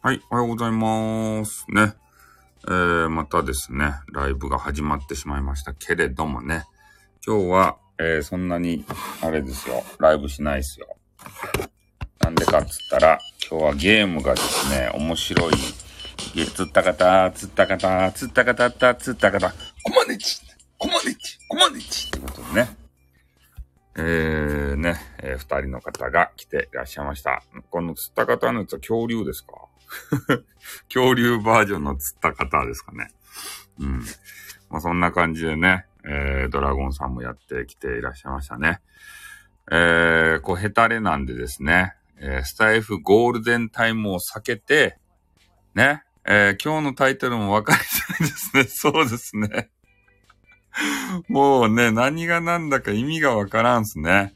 はい、おはようございます。ね。えー、またですね、ライブが始まってしまいましたけれどもね。今日は、えー、そんなに、あれですよ、ライブしないですよ。なんでかっつったら、今日はゲームがですね、面白い。ゲつったかた、つったかた、つったかたった、つったかた、コマネチコマネチコマネチってことでね。えー、ね、えー、二人の方が来ていらっしゃいました。このつった方のやつは恐竜ですか？恐竜バージョンの釣った方ですかね。うん。まあ、そんな感じでね、えー、ドラゴンさんもやってきていらっしゃいましたね。えー、こう、ヘタレなんでですね、えー、スタイフゴールデンタイムを避けて、ね、えー、今日のタイトルも分かりづらいですね。そうですね。もうね、何が何だか意味がわからんすね。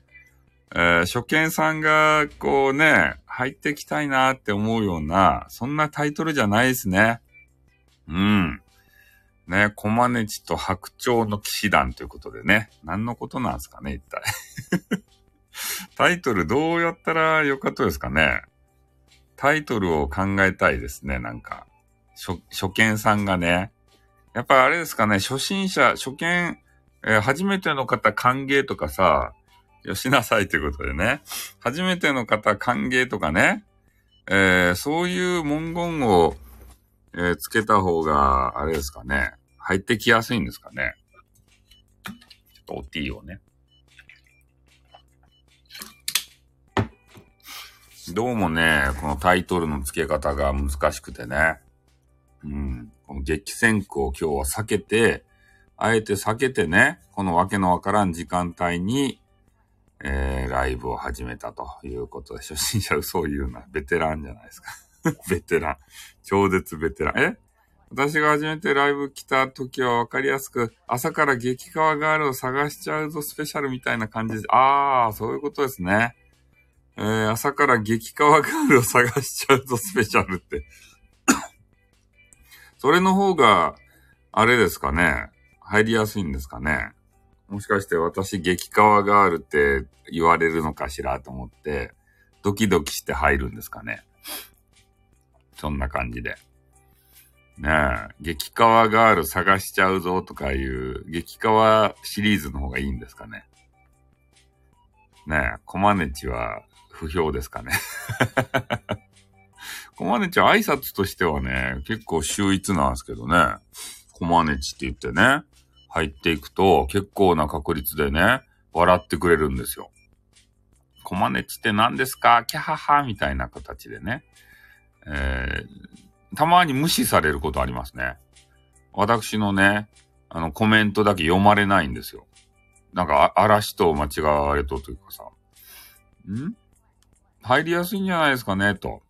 えー、初見さんが、こうね、入ってきたいなって思うような、そんなタイトルじゃないですね。うん。ね、コマネチと白鳥の騎士団ということでね、何のことなんですかね、一体。タイトルどうやったらよかったですかね。タイトルを考えたいですね、なんか。初、初見さんがね。やっぱあれですかね、初心者、初見、えー、初めての方歓迎とかさ、よしなさいということでね。初めての方歓迎とかね。えー、そういう文言を、えー、つけた方が、あれですかね。入ってきやすいんですかね。ちょっとおティーをね。どうもね、このタイトルの付け方が難しくてね。うん。この激戦区を今日は避けて、あえて避けてね、このわけのわからん時間帯に、えー、ライブを始めたということで、初心者嘘を言うな。ベテランじゃないですか。ベテラン。超絶ベテラン。え？私が初めてライブ来た時はわかりやすく、朝から激川ガールを探しちゃうぞスペシャルみたいな感じで、あー、そういうことですね。えー、朝から激川ガールを探しちゃうぞスペシャルって。それの方が、あれですかね。入りやすいんですかね。もしかして私激川ガールって言われるのかしらと思って、ドキドキして入るんですかね。そんな感じで。ねえ、激川ガール探しちゃうぞとかいう激川シリーズの方がいいんですかね。ねえ、コマネチは不評ですかね。コマネチは挨拶としてはね、結構秀逸なんですけどね。コマネチって言ってね、入っていくと結構な確率でね、笑ってくれるんですよ。コマネチって何ですかキャハハみたいな形でね。えー、たまに無視されることありますね。私のね、あのコメントだけ読まれないんですよ。なんか、嵐と間違われとというかさ。ん？入りやすいんじゃないですかねと。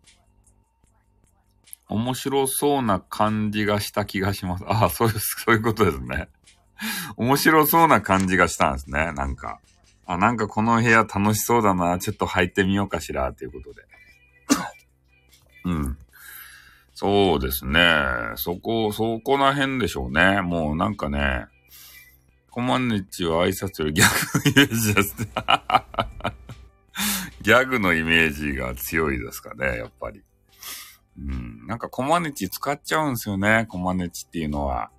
面白そうな感じがした気がします。ああ、そういう、そういうことですね。面白そうな感じがしたんですね。なんか。あ、なんかこの部屋楽しそうだな。ちょっと入ってみようかしら。ということで。うん。そうですね。そこ、そこら辺でしょうね。もうなんかね、コマネチは挨拶よりギャグのイメージですね。ギャグのイメージが強いですかね、やっぱり。うん。なんかコマネチ使っちゃうんですよね、コマネチっていうのは。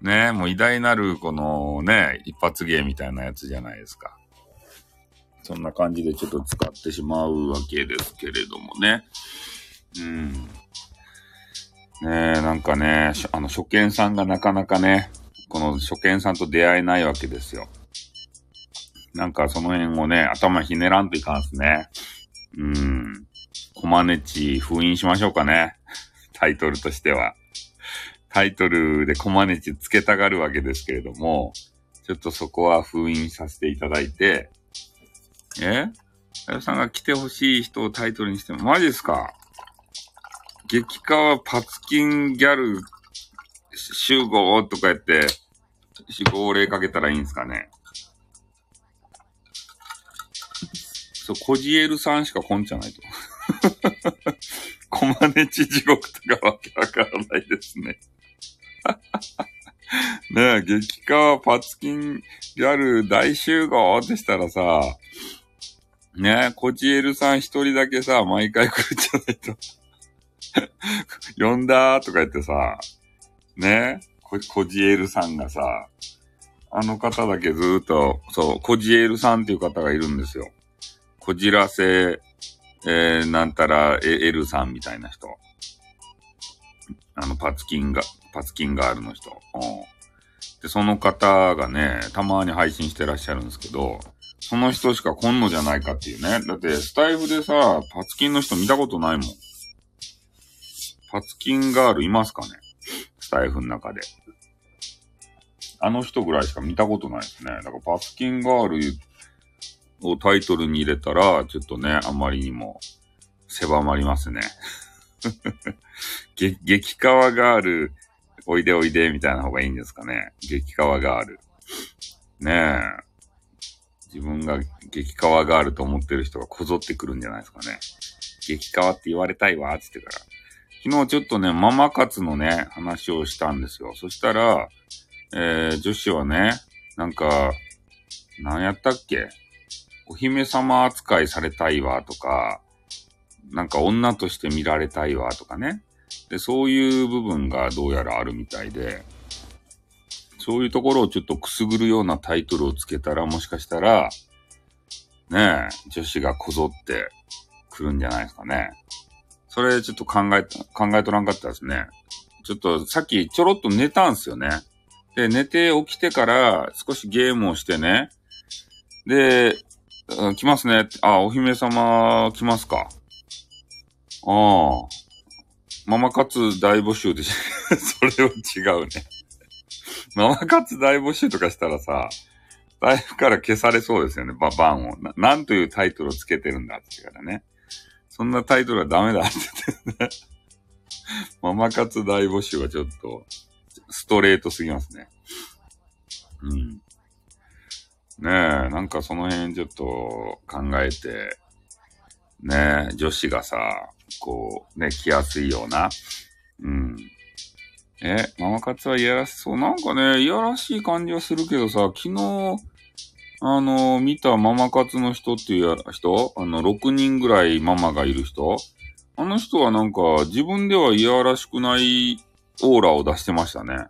ねもう偉大なるこのね、一発芸みたいなやつじゃないですか。そんな感じでちょっと使ってしまうわけですけれどもね。うん。ねえ、なんかね、あの、初見さんがなかなかね、この初見さんと出会えないわけですよ。なんかその辺をね、頭ひねらんといかんすね。うん。コマネチ封印しましょうかね。タイトルとしては。タイトルでコマネチつけたがるわけですけれども、ちょっとそこは封印させていただいて、え？あやさんが来てほしい人をタイトルにしても、マジですか？激川パツキンギャル集合とかやって、守護令かけたらいいんですかね。そう、コジエルさんしか来んじゃないと。コマネチ地獄とかわけわからないですね。ねえ、激川パツキンギャル大集合ってしたらさ、ねえ、コジエルさん一人だけさ、毎回来るじゃないと。呼んだーとか言ってさ、ね、ココジエルさんがさ、あの方だけずーっと、そう、コジエルさんっていう方がいるんですよ。こじらせ、えー、なんたら、エルさんみたいな人。あの、パツキンが、パツキンガールの人。うん。で、その方がね、たまに配信してらっしゃるんですけど、その人しか来んのじゃないかっていうね。だって、スタイフでさ、パツキンの人見たことないもん。パツキンガールいますかね？スタイフの中で。あの人ぐらいしか見たことないですね。だからパツキンガールをタイトルに入れたら、ちょっとね、あまりにも狭まりますね。激、激川ガール、おいでおいで、みたいな方がいいんですかね。激川ガール。ねえ。自分が激川ガールと思ってる人がこぞってくるんじゃないですかね。激川って言われたいわ、つってから。昨日ちょっとね、ママ活のね、話をしたんですよ。そしたら、えー、女子はね、なんか、何やったっけ？お姫様扱いされたいわとか、なんか女として見られたいわとかね。で、そういう部分がどうやらあるみたいで、そういうところをちょっとくすぐるようなタイトルをつけたら、もしかしたら、ねえ、女子がこぞってくるんじゃないですかね。それちょっと考え、考えとらんかったですね。ちょっとさっきちょろっと寝たんすよね。で、寝て起きてから少しゲームをしてね。で、来ますね。あ、お姫様来ますか。ああ。ママ活大募集でし、それは違うね。ママ活大募集とかしたらさ、ライブから消されそうですよね、ババンを。ななんというタイトルをつけてるんだってからね。そんなタイトルはダメだって言ってね。ママ活大募集はちょっと、ストレートすぎますね。うん。ねえ、なんかその辺ちょっと考えて、ねえ、女子がさ、こう、ね、来やすいような、うん。え、ママ活はいやらしそう。なんかね、いやらしい感じはするけどさ、昨日、あの、見たママ活の人っていう人？あの、6人ぐらいママがいる人？あの人はなんか、自分ではいやらしくないオーラを出してましたね。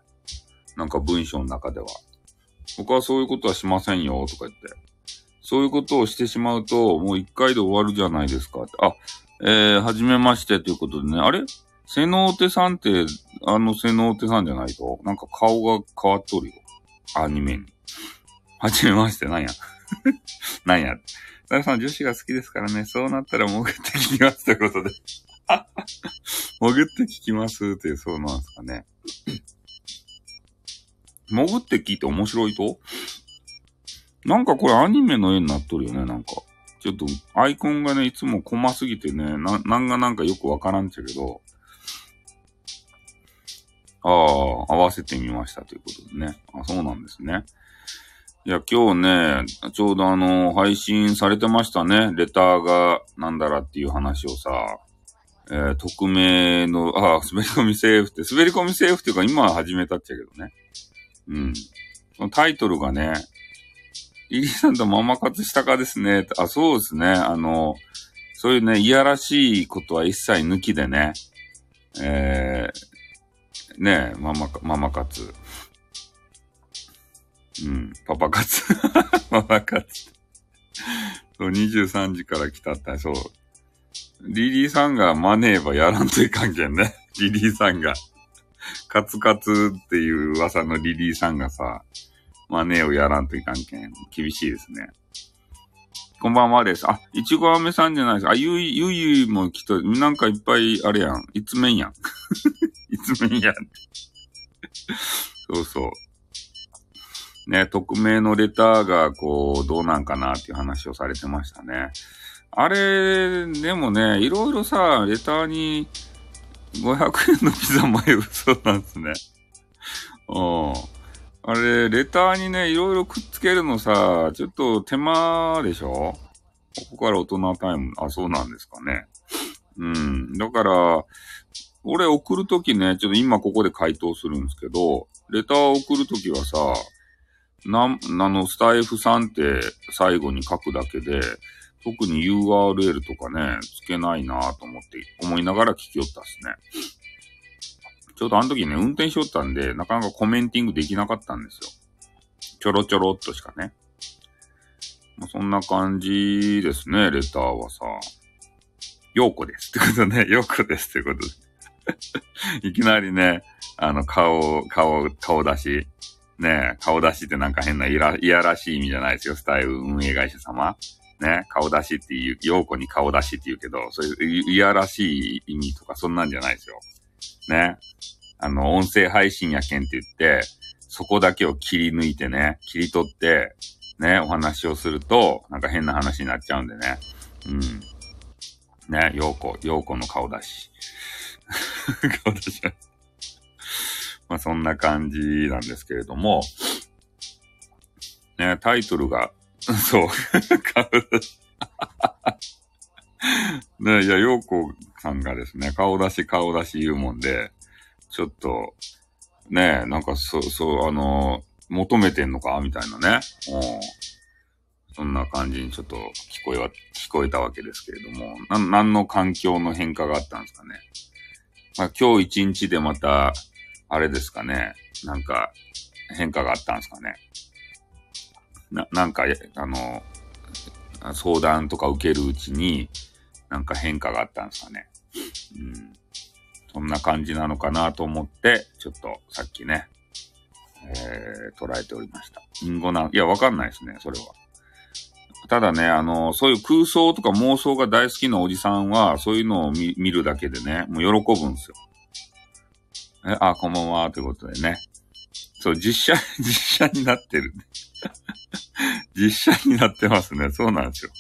なんか文章の中では。僕はそういうことはしませんよ、とか言って。そういうことをしてしまうと、もう一回で終わるじゃないですか。あ、えー、はじめましてということでね。あれ？瀬能手さんって、あの瀬能手さんじゃないと？なんか顔が変わっとるよ。アニメに。はじめまして、なんや？なんや？ダさん女子が好きですからね、そうなったら潜って聞きますということで。潜って聞きますって、そうなんですかね。潜って聞いて面白いと？なんかこれアニメの絵になっとるよね、なんか。ちょっとアイコンがね、いつも細すぎてね、な、なんがなんかよくわからんちゃけど、ああ、合わせてみましたということでね。あ、そうなんですね。いや、今日ね、ちょうどあの、配信されてましたね。レターがなんだらっていう話をさ、えー、匿名の、あ、滑り込みセーフって、滑り込みセーフっていうか今始めたっちゃけどね。うん。そのタイトルがね、イリーさんとママ活したかですね。あ、そうですね。あの、そういうね、いやらしいことは一切抜きでね、えー、ねママ、ママ活。うん、パパ活。パパ活。そう、23時から来たって、そう。リリーさんがマネーばやらんといかんけんね。リリーさんが。カツカツっていう噂のリリーさんがさ、マネーをやらんといかんけん。厳しいですね。こんばんはです。あ、いちごあめさんじゃないですか。あ、ゆい、ゆいも来と、なんかいっぱい、あれやん。いつめんやん。いつめんやん。そうそう。ね、匿名のレターが、こう、どうなんかなっていう話をされてましたね。あれ、でもね、いろいろさ、レターに500円のピザ前嘘なんですね。うん。あれ、レターにね、いろいろくっつけるのさ、ちょっと手間でしょ？ここから大人タイム、あ、そうなんですかね。うん。だから、俺送るときね、ちょっと今ここで回答するんですけど、レターを送るときはさ、な、あの、スタイフさんって最後に書くだけで、特に URL とかね、つけないなと思って、思いながら聞きよったっすね。ちょうどあの時ね、運転しよったんで、なかなかコメンティングできなかったんですよ。ちょろちょろっとしかね。まあ、そんな感じですね、レターはさ。ようこですってことね、ようこですってことで。いきなりね、あの、顔、顔、顔出し。ね顔出しってなんか変ないやいやらしい意味じゃないですよ、スタイル運営会社様。ね、顔出しっていう、ようこに顔出しって言うけど、そういういやらしい意味とかそんなんじゃないですよ。ね。あの、音声配信やけんって言って、そこだけを切り抜いてね、切り取って、ね、お話をすると、なんか変な話になっちゃうんでね。うん。ね、ようこ、ようこの顔出し。顔出し。まあそんな感じなんですけれども、ね、タイトルが、そう、顔。ね、いや、ようこさんがですね、顔出し顔出し言うもんで、ちょっと、ね、なんかそう、そう、あの求めてんのか？みたいなね。うん。そんな感じにちょっと聞こえは、聞こえたわけですけれども、な、何の環境の変化があったんですかね。まあ今日一日でまた、あれですかね。なんか、変化があったんですかね。な、なんか、あの、相談とか受けるうちに、なんか変化があったんですかね。うん。そんな感じなのかなと思って、ちょっとさっきね、えー、捉えておりました。インゴな、いや、わかんないですね、それは。ただね、あの、そういう空想とか妄想が大好きなおじさんは、そういうのを見るだけでね、もう喜ぶんですよ。え、あ、こんばんは、ということでね。そう、実写、実写になってる。実写になってますね。そうなんですよ。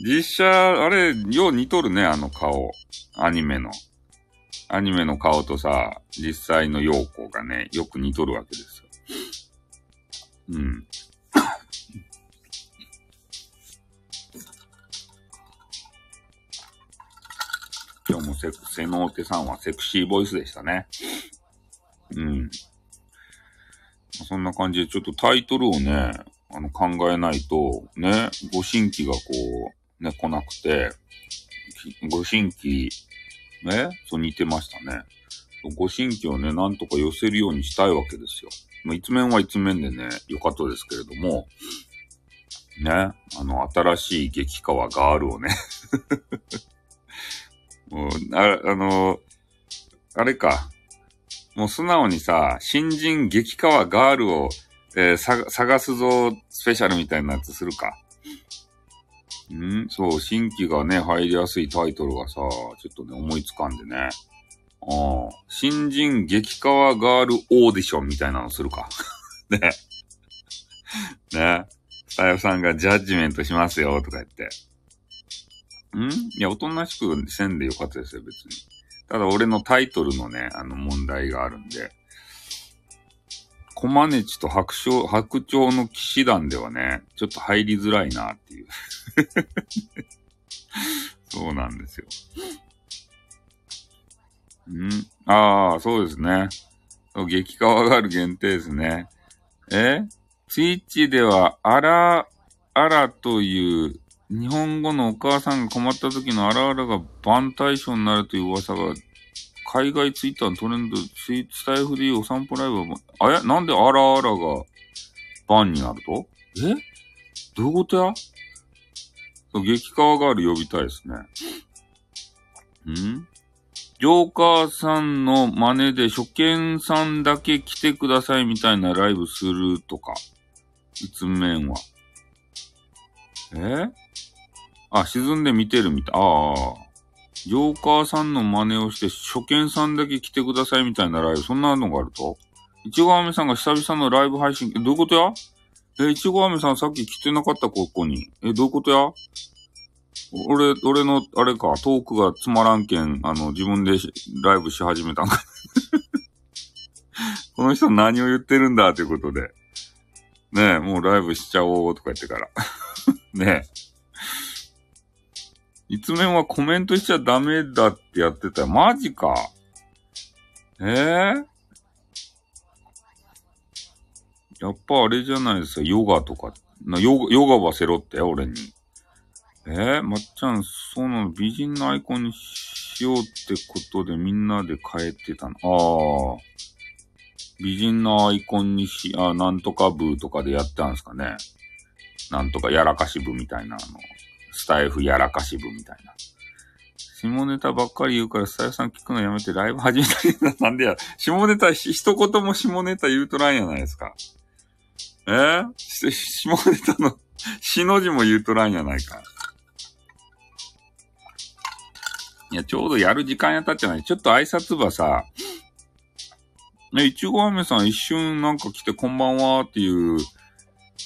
実写、あれ、よう似とるね、あの顔。アニメの。アニメの顔とさ、実際の陽子がね、よく似とるわけですよ。うん。今日もセセノーテさんはセクシーボイスでしたね。うん。そんな感じで、ちょっとタイトルをね、あの、考えないと、ね、ご新規がこう、ね、来なくて、ご新規、ね、そう似てましたね。ご新規をね、なんとか寄せるようにしたいわけですよ。まあ、一面は一面でね、よかったですけれども、ね、あの、新しい激川ガールをね もう、あ、あの、あれか。もう素直にさ、新人激川ガールを、えー、探すぞスペシャルみたいなやつするか。んそう、新規がね、入りやすいタイトルがさ、ちょっとね、思いつかんでね。ああ、新人激川ガールオーディションみたいなのするか。ね。ね。スタイフさんがジャッジメントしますよ、とか言って。ん？いや、おとなしくせんでよかったですよ、別に。ただ俺のタイトルのね、あの問題があるんで。コマネチと白鳥、白鳥の騎士団ではね、ちょっと入りづらいなっていう。そうなんですよ。ん？ああ、そうですね。激川がある限定ですね。え？ツイッチでは、あら、あらという日本語のお母さんが困った時のあらあらがバン対象になるという噂が、海外ツイッターのトレンド、ツイスタイフでいうお散歩ライブは、あや、なんであらあらがバンになると？え？どういうことや？激川ガール呼びたいですね。ん？ジョーカーさんの真似で初見さんだけ来てくださいみたいなライブするとか。一面は。え？あ、沈んで見てるみたい。ああ。ジョーカーさんの真似をして初見さんだけ来てくださいみたいなライブ、そんなのがあると？いちごあめさんが久々のライブ配信、え、どういうことや？え、いちごあめさんさっき来てなかったここに。え、どういうことや？俺、俺の、あれか、トークがつまらんけん、あの、自分でライブし始めたんか。この人何を言ってるんだということで。ねえ、もうライブしちゃおうとか言ってから。ねえ。いつ面はコメントしちゃダメだってやってた。マジか。ええー、やっぱあれじゃないですか。ヨガとか。なヨヨガはせろって、俺に。えー、まっちゃん、その、美人のアイコンにしようってことでみんなで変えてたの。ああ。美人のアイコンにし、あ、なんとか部とかでやってたんですかね。なんとかやらかし部みたいな、の、スタイフやらかし部みたいな。下ネタばっかり言うから、スタイフさん聞くのやめてライブ始めたりな、なんでや。下ネタ、一言も下ネタ言うとらんやないですか。え？ー、下ネタの、しの字も言うとらんやないか。いや、ちょうどやる時間やったじゃない。ちょっと挨拶場さ、ね、いちご飴さん一瞬なんか来てこんばんはっていう、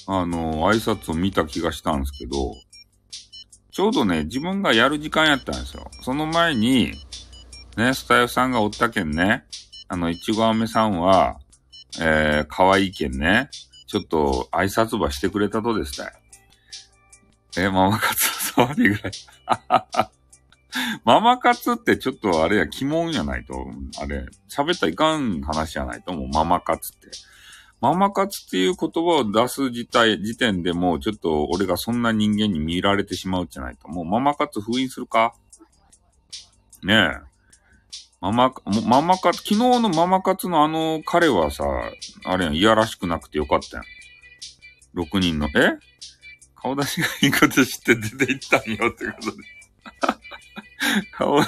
あの、挨拶を見た気がしたんですけど、ちょうどね、自分がやる時間やったんですよ。その前に、ね、スタイフさんがおったけんね、あの、いちご飴さんは、えー、可愛いけんね、ちょっと挨拶場してくれたとですね。えー、ママカツ触りぐらい。ママ活ってちょっとあれや、鬼門やないと、あれ、喋ったらいかん話じゃないと、もうママ活って。ママ活っていう言葉を出す自体、時点でもうちょっと俺がそんな人間に見られてしまうじゃないと。もうママ活封印するか？ねえ。ママ、ママ活、昨日のママ活のあの彼はさ、あれやん、いやらしくなくてよかったやん。6人の、え？顔出しがいいこと知って出て行ったんよってことで。顔、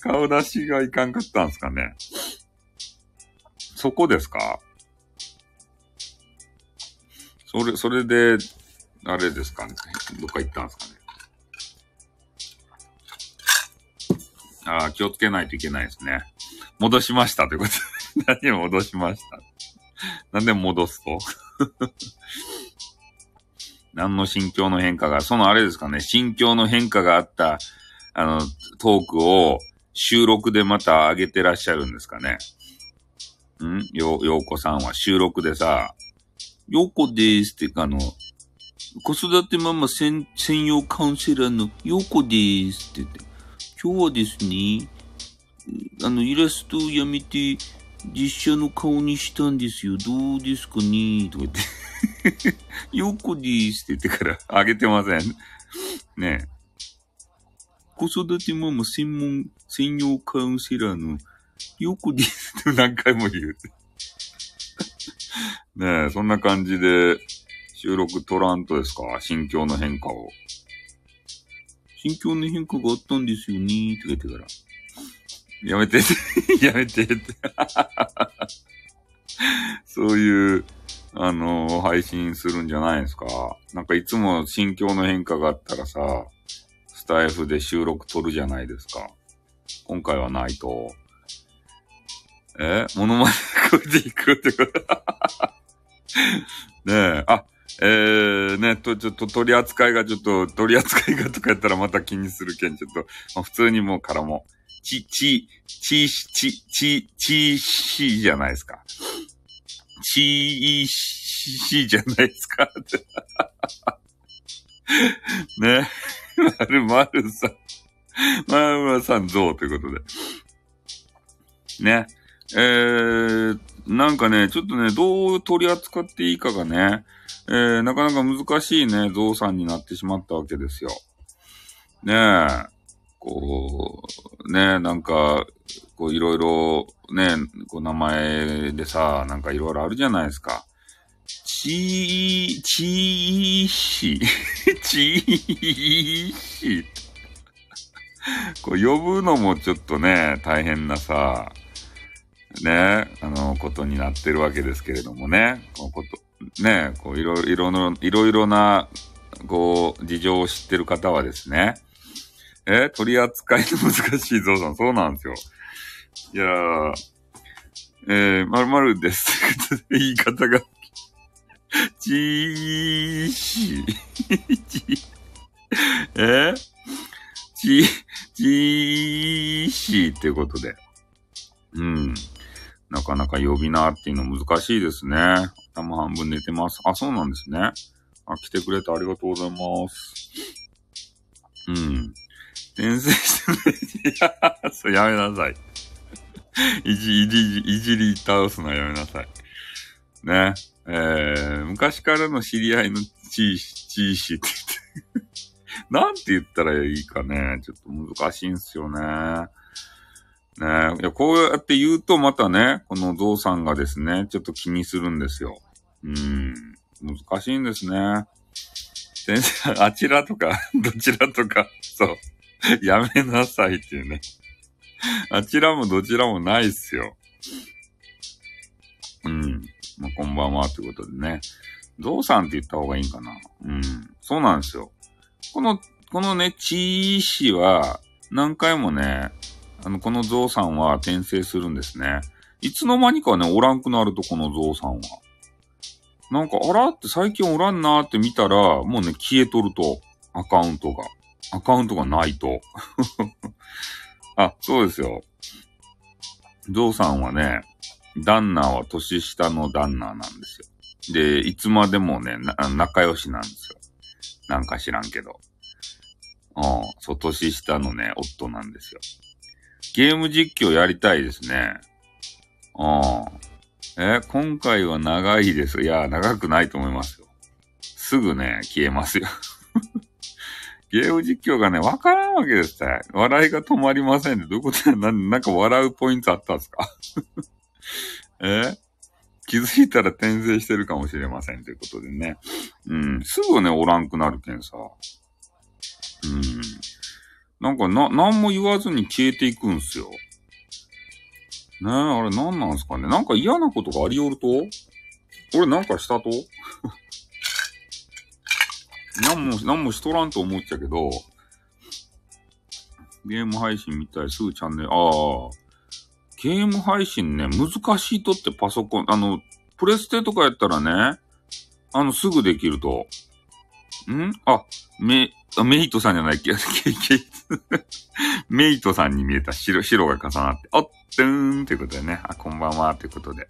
顔出しがいかんかったんすかね。そこですか？それ、それで、あれですかね。どっか行ったんすかね。ああ、気をつけないといけないですね。戻しましたということで。何を戻しました？なんで戻すと？何の心境の変化が、そのあれですかね、心境の変化があったあの、トークを収録でまた上げてらっしゃるんですかね。ん？よ、ようこさんは収録でさ、よこでーすってあの、子育てママ専用カウンセラーのよこでーすって言って、今日はですね、あの、イラストをやめて、実写の顔にしたんですよ。どうですかね？とか言って。よこでーすって言ってからあげてません。ねえ。子育てママ専門、専用カウンセラーの、よくですって何回も言う。ねえ、そんな感じで収録取らんとですか？心境の変化を。心境の変化があったんですよね？ーって言ってから。やめて、やめてって。そういう、あのー、配信するんじゃないですか？なんかいつも心境の変化があったらさ、スタイフで収録撮るじゃないですか。今回はないと。えモノマネこれでいくってこと？ねえ、あ、えー、ね、と、ちょっと取り扱いがちょっと、取り扱いがとかやったらまた気にするけん、ちょっと、まあ、普通にもうからも、ち、ち、ち、ち、ち、ち、しじゃないですか。ち、いしじゃないですか。ね。まるまるさん。まるまるさん像ということで。ね。えー、なんかね、ちょっとね、どう取り扱っていいかがね、えー、なかなか難しいね、像さんになってしまったわけですよ。ねえ、こう、ねえなんか、こういろいろ、ねこう名前でさ、なんかいろいろあるじゃないですか。ちー、ちーし、ちーし。こう呼ぶのもちょっとね、大変なさ、ね、あの、ことになってるわけですけれどもね。こうこと、ね、こういろいろ、いろいろいろな、こう、事情を知ってる方はですね、え、取り扱いの難しいぞさん、そうなんですよ。いやー、えー、まるまるです。言い方がちーし、ち、え？ち、ちーし ってことで。うん。なかなか呼び名っていうの難しいですね。頭半分寝てます。あ、そうなんですね。あ、来てくれてありがとうございます。うん。転生していや、そう、やめなさい。いじ、いじ、いじり倒すのはやめなさい。ね。えー、昔からの知り合いのチーシ、チーシって言ってなんて言ったらいいかね。ちょっと難しいんすよね。ねいや、こうやって言うとまたね、このゾウさんがですね、ちょっと気にするんですよ。うん。難しいんですね。先生、あちらとか、どちらとか、そう。やめなさいっていうね。あちらもどちらもないっすよ。うん。まあ、こんばんはということでね。ゾウさんって言った方がいいんかな。うん。そうなんですよ。この、このね、チー氏は、何回もね、あの、このゾウさんは転生するんですね。いつの間にかね、おらんくなると、このゾウさんは。なんか、あらって最近おらんなーって見たら、もうね、消えとると。アカウントが。アカウントがないと。あ、そうですよ。ゾウさんはね、ダンナーは年下のダンナーなんですよ。で、いつまでもね、仲良しなんですよ。なんか知らんけど。うん、そう、年下のね、夫なんですよ。ゲーム実況やりたいですね。うん。え、今回は長いです。いや、長くないと思いますよ。すぐね、消えますよ。ゲーム実況がね、わからんわけですね。笑いが止まりませんね。どういうこと な、なんか笑うポイントあったんですか？え？気づいたら転生してるかもしれませんということでね。うん。すぐね、おらんくなるけんさ。うん。なんかな、なんも言わずに消えていくんすよ。ねえ、あれなんなんすかね。なんか嫌なことがありよると？俺なんかしたと？なんも、なんもしとらんと思っちゃけど、ゲーム配信みたい、すぐチャンネル、ああ、ゲーム配信ね、難しいとってパソコン、あの、プレステとかやったらね、あの、すぐできると。ん？あ、メ、あ、メイトさんじゃない っけメイトさんに見えた白、白が重なって、あってーんってことでね、あ、こんばんはってことで。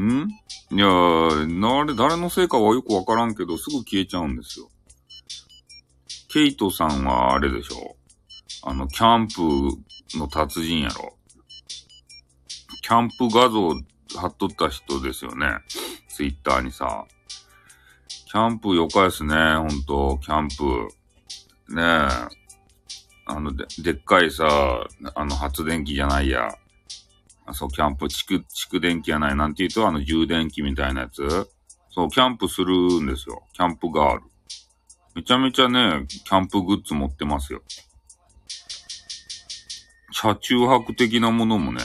ん？いやー、なれ、誰のせいかはよくわからんけど、すぐ消えちゃうんですよ。ケイトさんはあれでしょあの、キャンプの達人やろ。キャンプ画像貼っとった人ですよね。ツイッターにさ。キャンプよかですね、ほんと。キャンプ。ねえ。あの、で、でっかいさ、あの、発電機じゃないや。そう、キャンプ、蓄、蓄電機やない。なんて言うと、あの、充電器みたいなやつ。そう、キャンプするんですよ。キャンプガール。めちゃめちゃね、キャンプグッズ持ってますよ。車中泊的なものもね、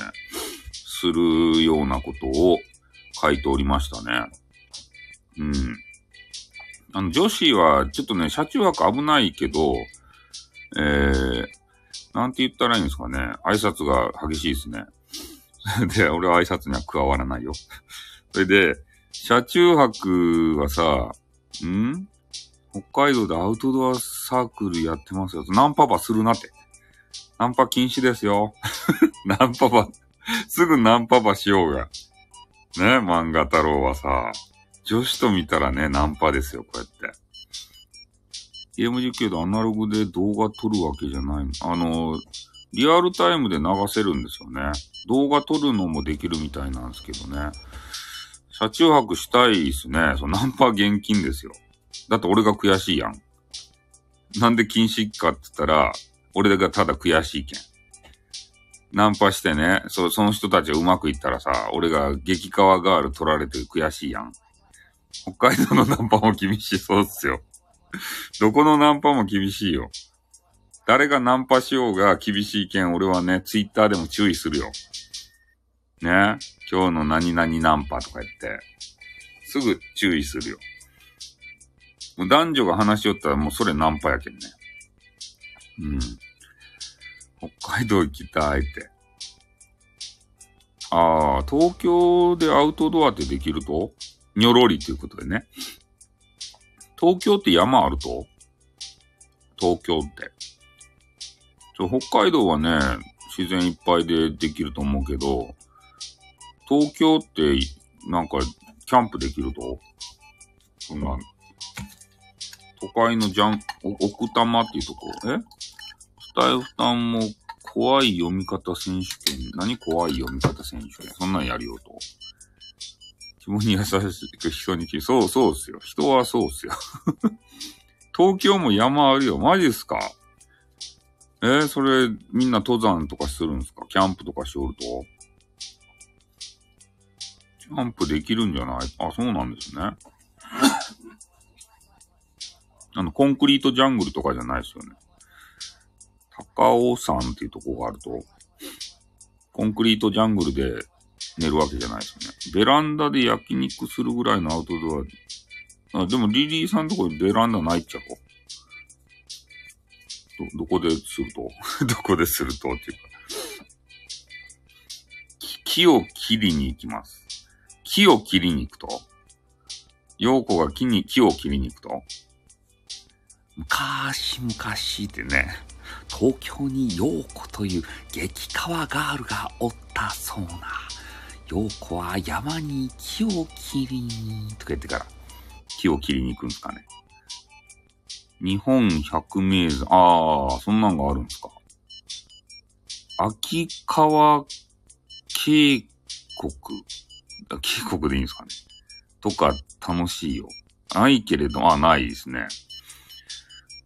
するようなことを書いておりましたね。うん。あの、女子は、ちょっとね、車中泊危ないけど、えー、なんて言ったらいいんですかね。挨拶が激しいですね。で、俺は挨拶には加わらないよ。それで、車中泊はさ、ん？北海道でアウトドアサークルやってますよ。ナンパパするなって。ナンパ禁止ですよ。ナンパパ、すぐナンパパしようが。ね、漫画太郎はさ、女子と見たらね、ナンパですよ、こうやって。ゲーム実況でアナログで動画撮るわけじゃないの。あの、リアルタイムで流せるんですよね。動画撮るのもできるみたいなんですけどね。車中泊したいっすね。そナンパ現金ですよ。だって俺が悔しいやん。なんで禁止かって言ったら、俺がただ悔しいけん。ナンパしてね、そその人たちがうまくいったらさ、俺が激川ガール取られて悔しいやん。北海道のナンパも厳しそうっすよ。どこのナンパも厳しいよ。誰がナンパしようが厳しいけん、俺はね、ツイッターでも注意するよ。ね？今日の何々ナンパとか言って、すぐ注意するよ。もう男女が話しよったらもうそれナンパやけんね。うん。北海道行きたいって。ああ、東京でアウトドアってできると？にょろりっていうことでね。東京って山あると？東京って。北海道はね、自然いっぱいでできると思うけど、東京ってなんかキャンプできると？そんな、都会のジャン、奥多摩っていうところ、え？スタイフタンも怖い読み方選手権。何？怖い読み方選手権そんなんやるようと。気分に優しく人にそう、そうっすよ。人はそうっすよ。東京も山あるよ。マジっすか？えー、それ、みんな登山とかするんすか？キャンプとかしおると？キャンプできるんじゃない？あ、そうなんですね。あの、コンクリートジャングルとかじゃないですよね。高尾山っていうとこがあると、コンクリートジャングルで寝るわけじゃないですよね。ベランダで焼肉するぐらいのアウトドア。あでもリリーさんのとこにベランダないっちゃこど、どこですると？どこでするとっていうか。木を切りに行きます。木を切りに行くと？陽子が木に、木を切りに行くと？昔々ってね、東京に陽子という激川ガールがおったそうな。陽子は山に木を切りに、とか言ってから、木を切りに行くんですかね。日本百名山、ああ、そんなんがあるんですか。秋川渓谷、渓谷でいいんですかね。とか楽しいよ。ないけれど、あ、ないですね。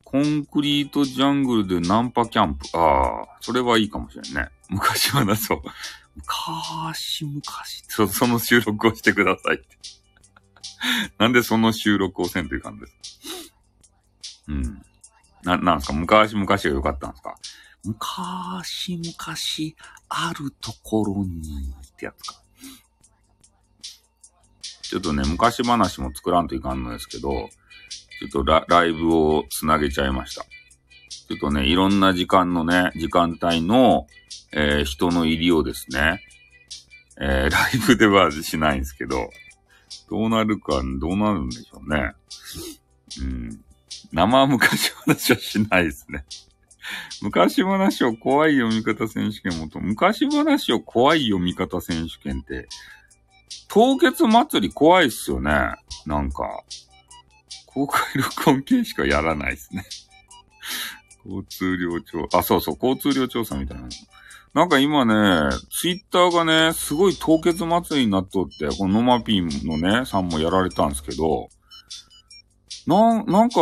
コンクリートジャングルでナンパキャンプ。ああ、それはいいかもしれんね。昔はな、そう。昔、昔、そその収録をしてくださいって。なんでその収録をせんといかんですうん。な、なんすか？昔々が良かったんですか？昔々あるところにってやつか。ちょっとね、昔話も作らんといかんのですけど、ちょっとラライブをつなげちゃいました。ちょっとね、いろんな時間のね、時間帯の、えー、人の入りをですね、えー、ライブではしないんですけど、どうなるか、どうなるんでしょうね。うん。生昔話はしないですね。昔話を怖い読み方選手権もと、昔話を怖い読み方選手権って、凍結祭り怖いっすよね。なんか、公開録音系しかやらないですね。交通量調、あ、そうそう、交通量調査みたいな。なんか今ね、ツイッターがね、すごい凍結祭りになっとって、このノマピンのね、さんもやられたんですけど、な、なんか、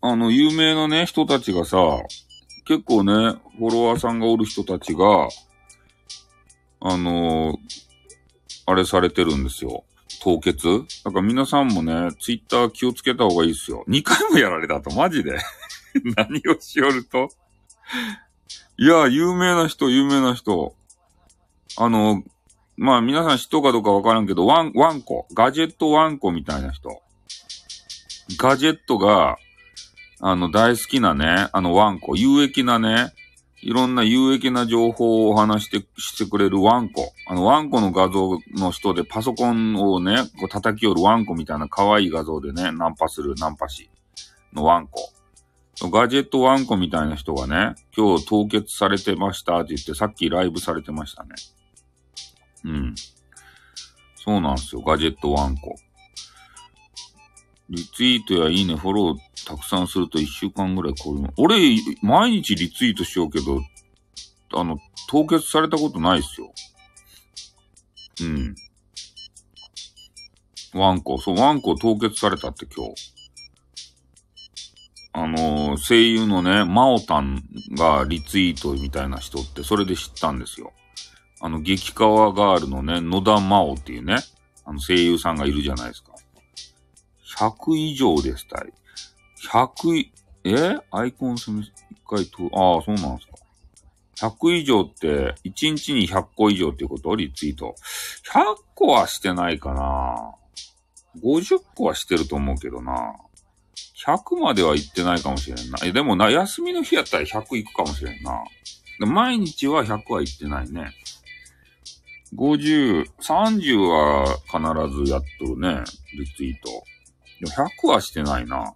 あの、有名なね、人たちがさ、結構ね、フォロワーさんがおる人たちが、あのー、あれされてるんですよ。凍結だから皆さんもね、ツイッター気をつけた方がいいっすよ。2回もやられたと、マジで。何をしよると？いや、有名な人、有名な人。あの、まあ皆さん知っとうかどうかわからんけど、ワン、ワンコ、ガジェットワンコみたいな人。ガジェットが、あの、大好きなね、あのワンコ、有益なね、いろんな有益な情報をお話して、してくれるワンコ。あの、ワンコの画像の人でパソコンをね、こう叩き寄るワンコみたいな可愛い画像でね、ナンパするナンパ師のワンコ。ガジェットワンコみたいな人がね、今日凍結されてましたって言って、さっきライブされてましたね。うん。そうなんですよ、ガジェットワンコ。リツイートやいいね、フォローたくさんすると一週間ぐらいこういう。俺、毎日リツイートしようけど、あの、凍結されたことないっすよ。うん。ワンコ、そう、ワンコ凍結されたって今日。あのー、声優のね、マオタンがリツイートみたいな人って、それで知ったんですよ。あの、激川ガールのね、野田真央っていうね、あの声優さんがいるじゃないですか。100以上ですたい。100え？アイコンすみ、一回と、ああ、そうなんですか。100以上って、1日に100個以上っていうこと？リツイート。100個はしてないかな ?50 個はしてると思うけどな。100までは行ってないかもしれんな。え、でもな、休みの日やったら100行くかもしれんな。毎日は100は行ってないね。50、30は必ずやっとるね。リツイート。でも100はしてないな。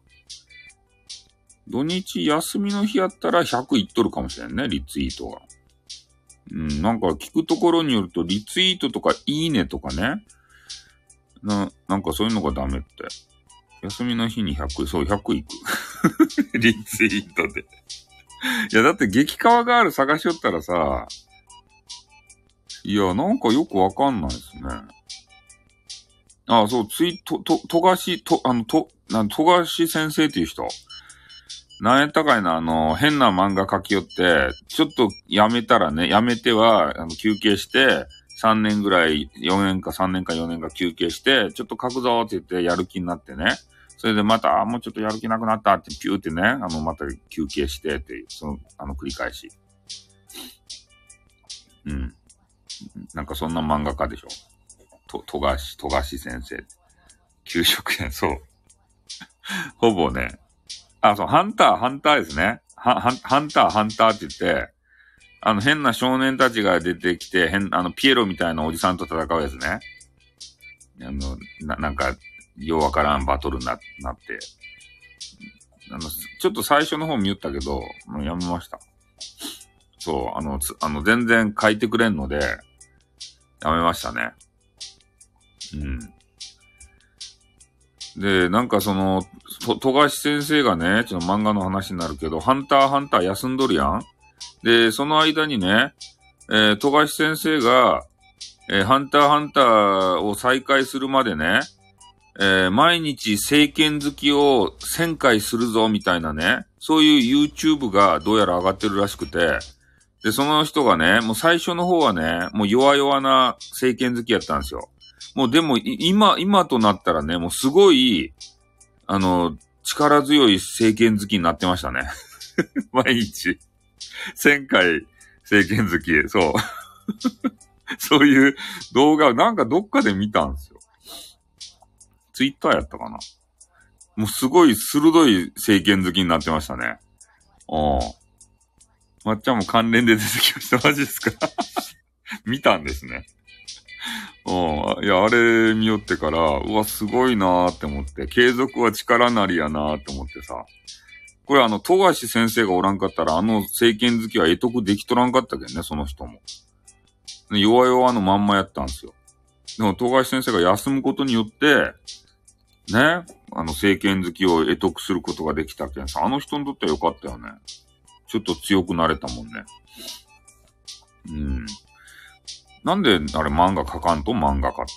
土日休みの日やったら100いっとるかもしれんね、リツイートが。うん、なんか聞くところによると、リツイートとかいいねとかね。な、なんかそういうのがダメって。休みの日に100、そう、100いく。リツイートでいや、だって激川ガール探しよったらさ、いや、なんかよくわかんないですね。ああ、そう、ツイート、と、とがし、と、あの、と、なん、とがし先生っていう人。なんやったかいな、あの、変な漫画書きよって、ちょっとやめたらね、やめては、あの、休憩して、3年ぐらい、4年か3年か4年か休憩して、ちょっと書くぞって言ってやる気になってね。それでまた、もうちょっとやる気なくなったってピューってね、あの、また休憩してっていう、その、あの、繰り返し。うん。なんかそんな漫画家でしょ。と、とがし、とがし先生。給食や、そう。ほぼね。あ、そう、ハンター、ハンターですね。は、ハンター、ハンターって言って、あの、変な少年たちが出てきて、変、あの、ピエロみたいなおじさんと戦うやつね。あの、な、なんか、ようわからんバトルな、なって。あの、ちょっと最初の方見言ったけど、もうやめました。そう、あの、つ、あの、全然書いてくれんので、やめましたね。うん。で、なんかその、と、富樫先生がね、ちょっと漫画の話になるけど、ハンターハンター休んどるやん？で、その間にね、えー、富樫先生が、えー、ハンターハンターを再開するまでね、えー、毎日政権好きを1000回するぞみたいなね、そういう YouTube がどうやら上がってるらしくて、で、その人がね、もう最初の方はね、もう弱々な政権好きやったんですよ。もうでも、今、今となったらね、もうすごい、あの、力強い政権好きになってましたね。毎日。1000回政権好き、そう。そういう動画をなんかどっかで見たんですよ。ツイッターやったかな。もうすごい鋭い政権好きになってましたね。ああ。まっちゃんも関連で出てきました。マジですか？見たんですね。うん。いや、あれ見よってから、うわ、すごいなーって思って、継続は力なりやなーって思ってさ。これあの、富樫先生がおらんかったら、あの政権好きは得得できとらんかったけどね、その人も。弱々のまんまやったんですよ。でも、富樫先生が休むことによって、ね、あの、政権好きを得得することができたけんさ、あの人にとってはよかったよね。ちょっと強くなれたもんね。うん。なんで、あれ漫画描かんと？漫画家って。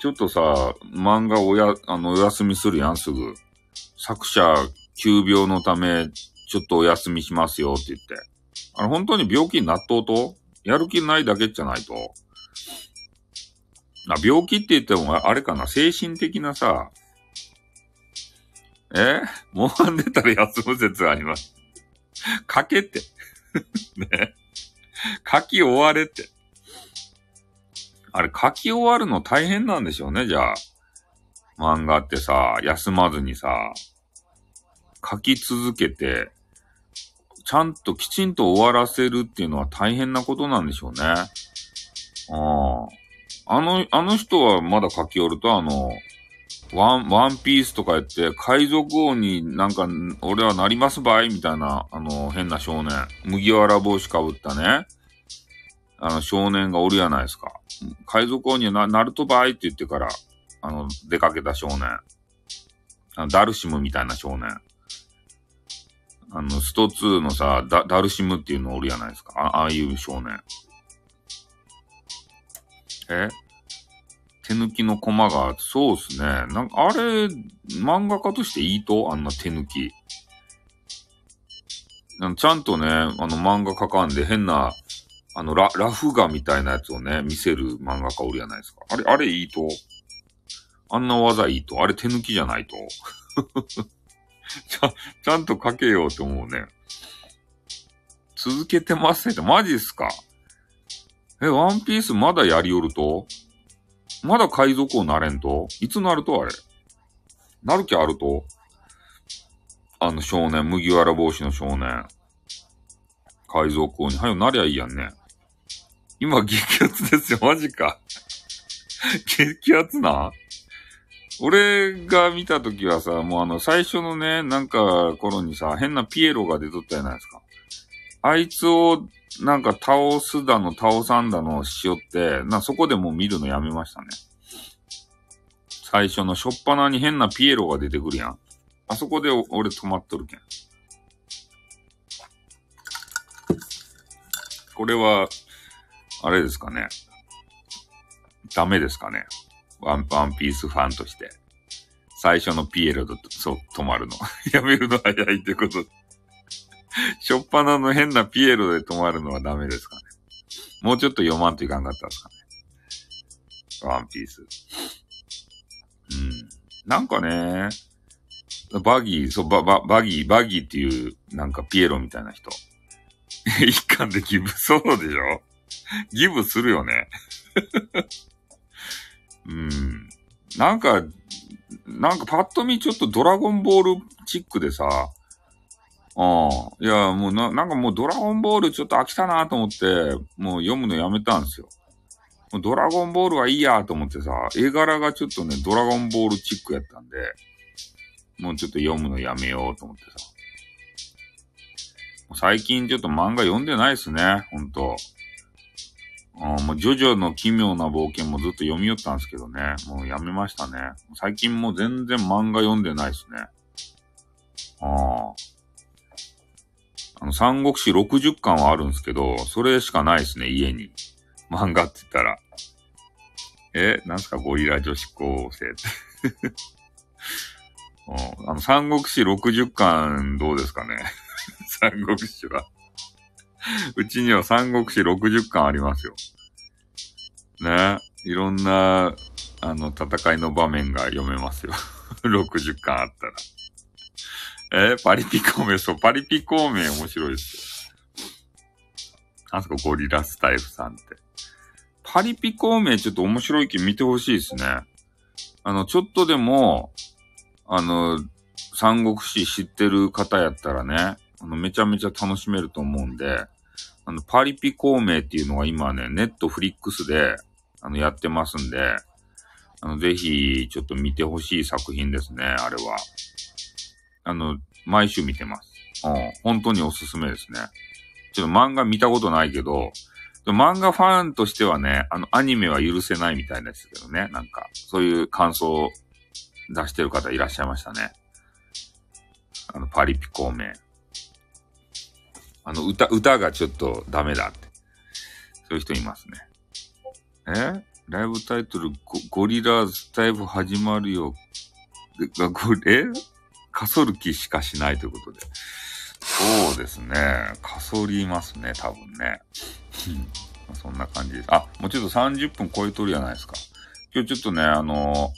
ちょっとさ、漫画おや、あの、お休みするやん、すぐ。作者、急病のため、ちょっとお休みしますよって言って。あれ、本当に病気になっとうと？やる気ないだけじゃないと？あ、病気って言っても、あれかな、精神的なさ、え？もうんでたら休む説があります。書けって。ね。書き終われって。あれ、書き終わるの大変なんでしょうね、じゃあ。漫画ってさ、休まずにさ、書き続けて、ちゃんときちんと終わらせるっていうのは大変なことなんでしょうね。ああ。あの、あの人はまだ書き終わると、あの、ワン、ワンピースとか言って、海賊王になんか、俺はなりますばいみたいな、あの、変な少年。麦わら帽子かぶったね。あの、少年がおるやないですか。海賊王にな、なるとばいって言ってから、あの、出かけた少年。あのダルシムみたいな少年。あの、スト2のさ、ダダルシムっていうのおるやないですか。あああいう少年。え？手抜きのコマが、そうっすね。なんか、あれ、漫画家としていいと？あんな手抜き。ちゃんとね、あの漫画描かんで変な、あのラ、ラフ画みたいなやつをね、見せる漫画家おるやないですか。あれ、あれいいと？あんな技いいと？あれ手抜きじゃないと？ちゃ、ちゃんと描けようと思うね。続けてますって、マジっすか？え、ワンピースまだやりよると？まだ海賊王なれんと？いつなるとあれ？なる気あると？あの少年、麦わら帽子の少年。海賊王に、はよなりゃいいやんね。今激アツですよ、マジか。激アツな俺が見たときはさ、もうあの、最初のね、なんか頃にさ、変なピエロが出とったじゃないですか。あいつをなんか倒すだの倒さんだのしよって、な、そこでもう見るのやめましたね。最初のしょっぱなに変なピエロが出てくるやん。あそこで俺止まっとるけん。これは、あれですかね。ダメですかね。ワン、ワンピースファンとして。最初のピエロと、そう、止まるの。やめるの早いってこと。しょっぱなの変なピエロで止まるのはダメですかね。もうちょっと読まんといかんかったんですかね。ワンピース。うん。なんかね、バギー、そう、バ、バ、バギー、バギーっていう、なんかピエロみたいな人。一巻でギブ、そうでしょ？ギブするよね。うん。なんか、なんかパッと見ちょっとドラゴンボールチックでさ、ああ、いや、もうな、なんかもうドラゴンボールちょっと飽きたなと思って、もう読むのやめたんですよ。もうドラゴンボールはいいやと思ってさ、絵柄がちょっとね、ドラゴンボールチックやったんで、もうちょっと読むのやめようと思ってさ。最近ちょっと漫画読んでないっすね、ほんと。あもうジョジョの奇妙な冒険もずっと読み寄ったんですけどね。もうやめましたね。最近もう全然漫画読んでないっすね。ああ。あの、三国志60巻はあるんですけど、それしかないですね、家に。漫画って言ったら。え、なんすか、ゴリラ女子高生って。あの、三国志60巻どうですかね 三国志はうちには三国志60巻ありますよ。ね。いろんな、あの、戦いの場面が読めますよ。60巻あったら。えー、パリピ孔明、そう、パリピ孔明面白いですよ。なんすか、ゴリラスタイルさんって。パリピ孔明ちょっと面白い気見てほしいですね。あの、ちょっとでも、あの、三国志知ってる方やったらね、あの、めちゃめちゃ楽しめると思うんで、あの、パリピ孔明っていうのが今ね、ネットフリックスで、あの、やってますんで、あの、ぜひ、ちょっと見てほしい作品ですね、あれは。あの、毎週見てます。うん、本当におすすめですね。ちょっと漫画見たことないけど、漫画ファンとしてはね、あの、アニメは許せないみたいですけどね。なんか、そういう感想を出してる方いらっしゃいましたね。あの、パリピ孔明。あの、歌、歌がちょっとダメだって。そういう人いますね。え？ライブタイトルゴ、ゴリラーズタイプ始まるよ。が、ゴえ？かそる気しかしないということで。そうですね。かそりますね、多分ね。そんな感じです。あ、もうちょっと30分超えとるじゃないですか。今日ちょっとね、あの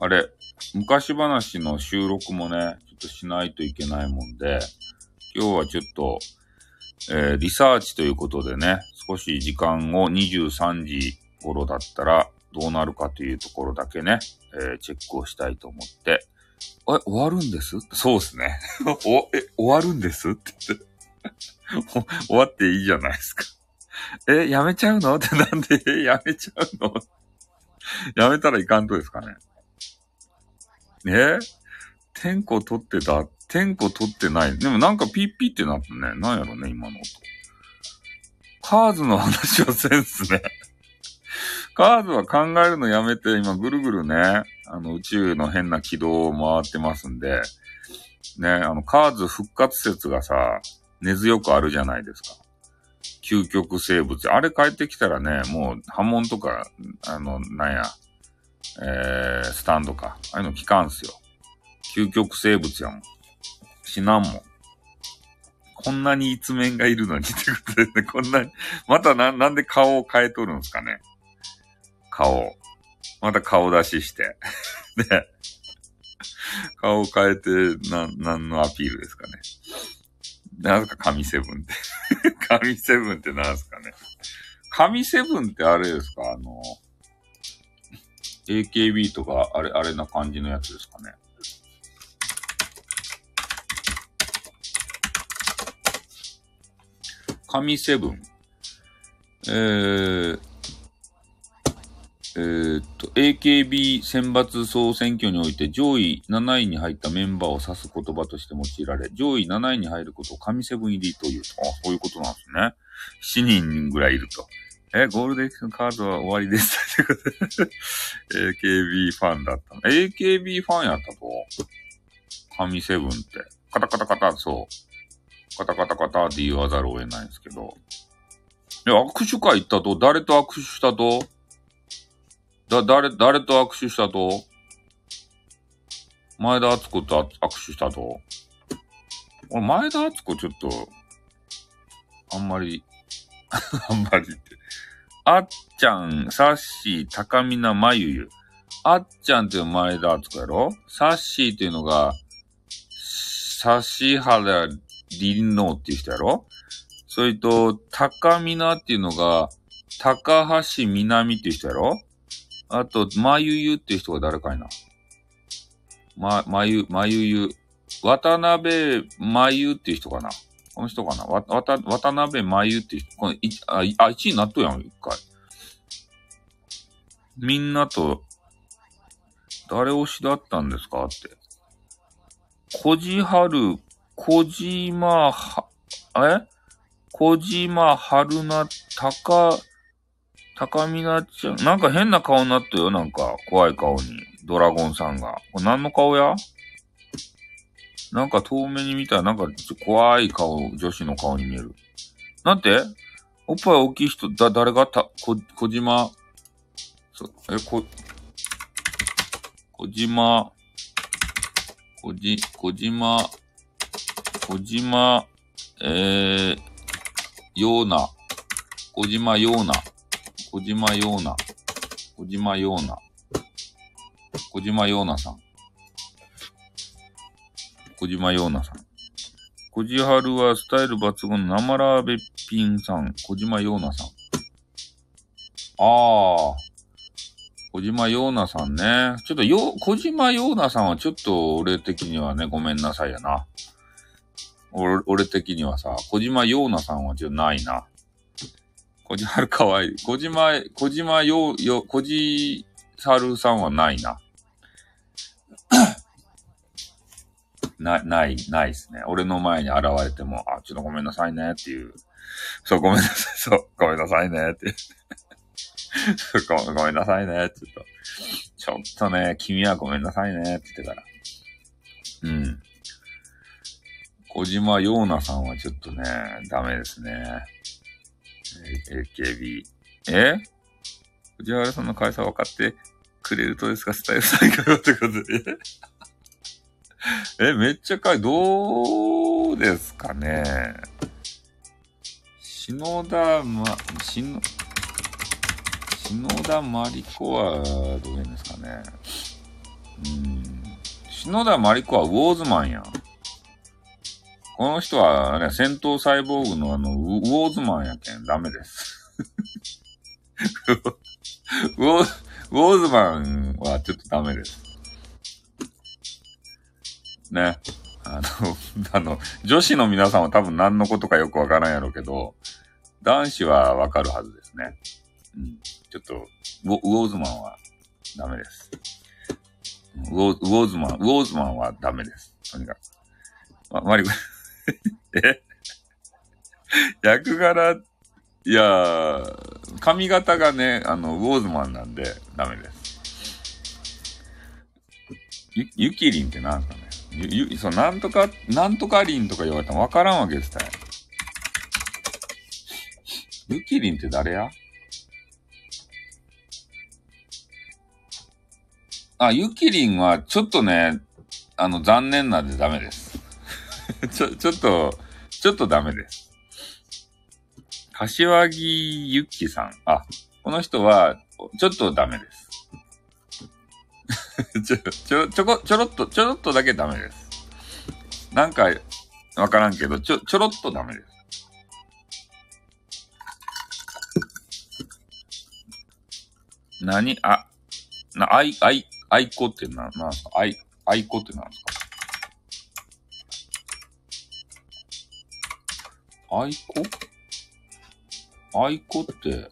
ー、あれ、昔話の収録もね、ちょっとしないといけないもんで、今日はちょっと、えー、リサーチということでね、少し時間を23時頃だったらどうなるかというところだけね、えー、チェックをしたいと思って、え、終わるんです？そうですね。お、え、終わるんです？って。終わっていいじゃないですか。え、やめちゃうの？ってなんで、やめちゃうの？やめたらいかんとですかね。え？天候取ってた？天候取ってない？でもなんかピッピってなったね。なんやろね、今の音。カーズの話はせんすね。カーズは考えるのやめて、今ぐるぐるね、あの、宇宙の変な軌道を回ってますんで、ね、あの、カーズ復活説がさ、根強くあるじゃないですか。究極生物。あれ帰ってきたらね、もう波紋とか、あの、なんや、えー、スタンドか。ああいうの聞かんすよ。究極生物やもん。死なんもん。こんなに一面がいるのにってことでね、こんなに、またな、なんで顔を変えとるんすかね。顔。また顔出しして。ね。顔を変えて、な、何のアピールですかね。なんすか、神セブンって。神セブンってなんすかね。神セブンってあれですか？あの、AKB とか、あれ、あれな感じのやつですかね。神セブン。えー、えー、っと、AKB 選抜総選挙において上位7位に入ったメンバーを指す言葉として用いられ、上位7位に入ることを神セブン入りというと。あ、そういうことなんですね。7人ぐらいいると。え、ゴールデンカードは終わりです。AKB ファンだったの。AKB ファンやったと。神セブンって。カタカタカタ、そう。カタカタカタって言わざるを得ないんですけど。え、握手会行ったと？誰と握手したと？だ、誰、誰と握手したと？前田敦子と握手したと？俺、前田敦子ちょっと、あんまり、あんまりって。あっちゃん、サッシー、高見な、まゆゆ。あっちゃんっていう前田敦子やろ？サッシーっていうのが、指原りんのっていう人やろ？それと、高見なっていうのが、高橋みなみっていう人やろ？あと、まゆゆっていう人が誰かいな。ま、まゆ、まゆゆ。渡辺まゆっていう人かな。この人かな。わ、わた、渡辺まゆっていう人。このいあ、あ、1位になっとやん、一回。みんなと、誰推しだったんですかって。小じはる、小島は、え？小島春菜、高、高見なちゃん。なんか変な顔になったよ、なんか。怖い顔に。ドラゴンさんが。これ何の顔や？なんか遠目に見た。らなんかちょ怖い顔、女子の顔に見える。なんて？おっぱい大きい人、だ、誰が？た、こ、小島、そ、え、こ、小島、小じ、小島、小島、えー、ような、小島ような、小島ような、小島ような、小島ようなさん。小島ようなさん。小じはるはスタイル抜群の生ラーべっぴんさん。小島ようなさん。ああ。小島ようなさんね。ちょっとよ、小島ようなさんはちょっと俺的にはね、ごめんなさいやな。俺、俺的にはさ、小島ようなさんはちょっとないな。小島はるかわいい。小島、小島よう、よ、小じはるさんはないな。な、ない、ないっすね。俺の前に現れても、あ、ちょっとごめんなさいねっていう。そう、ごめんなさい、そう、ごめんなさいねって。ごごめんなさいねって言うと。ちょっとね、君はごめんなさいねって言ってから。うん。小島陽奈さんはちょっとね、ダメですね。AKB。え？藤原さんの会社分かってくれるとですか？スタイル最高ってことで。え、めっちゃかい、どうですかね？篠田ま、篠、篠田まり子はどういうんですかね？うん。篠田まり子はウォーズマンやん。この人はね、戦闘サイボーグのあの、ウォーズマンやけん、ダメです。ウォー、ウォーズマンはちょっとダメです。ね。あの、あの、女子の皆さんは多分何のことかよくわからんやろうけど、男子はわかるはずですね。うん。ちょっと、ウォウォーズマンはダメです。ウォウォーズマン、ウォーズマンはダメです。とにかく。ま、マリコ、え 役柄、いや、髪型がね、あの、ウォーズマンなんでダメです。ゆ、ゆきりんって何すかねゆ、ゆ、そう、なんとか、なんとかりんとか言われたらわからんわけですたい。ゆきりんって誰や？あ、ゆきりんはちょっとね、あの、残念なんでダメです。ちょ、ちょっと、ちょっとダメです。柏木ゆっきさん。あ、この人は、ちょっとダメです。ちょ、ちょ、ちょこ、ちょろっと、ちょろっとだけダメです。なんか、わからんけど、ちょ、ちょろっとダメです。何？あ、な、あい、あい、あいこってな、なんすか？あい、あいこってなんですか？あいこあいこって、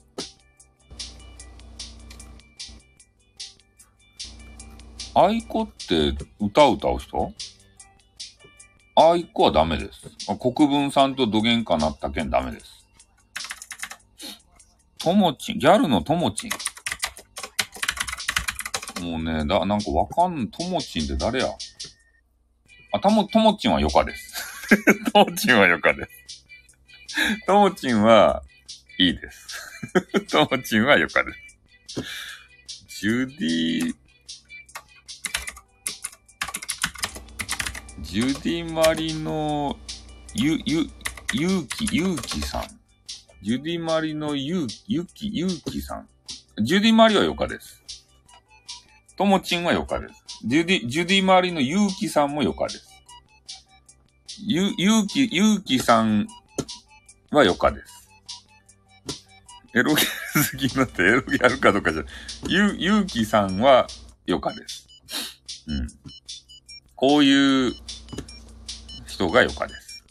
あいこって歌を歌う人？あいこはダメです。国分さんと土幻かなったけんダメです。ともちん、ギャルのともちん。もうね、だ、なんかわかん、ともちんって誰や？あ、たも、ともちんはよかです。ともちんはよかです。ともちんは、いいです。ともちんはよかです。ジュディジュディ・マリの、ゆ、ゆ、ゆうき、ゆうきさん。ジュディ・マリのゆう、ゆき、ゆうきさん。ジュディ・マリはよかです。ともちんはよかです。ジュディ、ジュディ・マリのゆうきさんもよかです。ゆ、ゆうき、ゆうきさんはよかです。エロゲ好きになってエロゲあるかどうかじゃ、ゆ、ゆうきさんはよかです。うん。こういう人がよかです。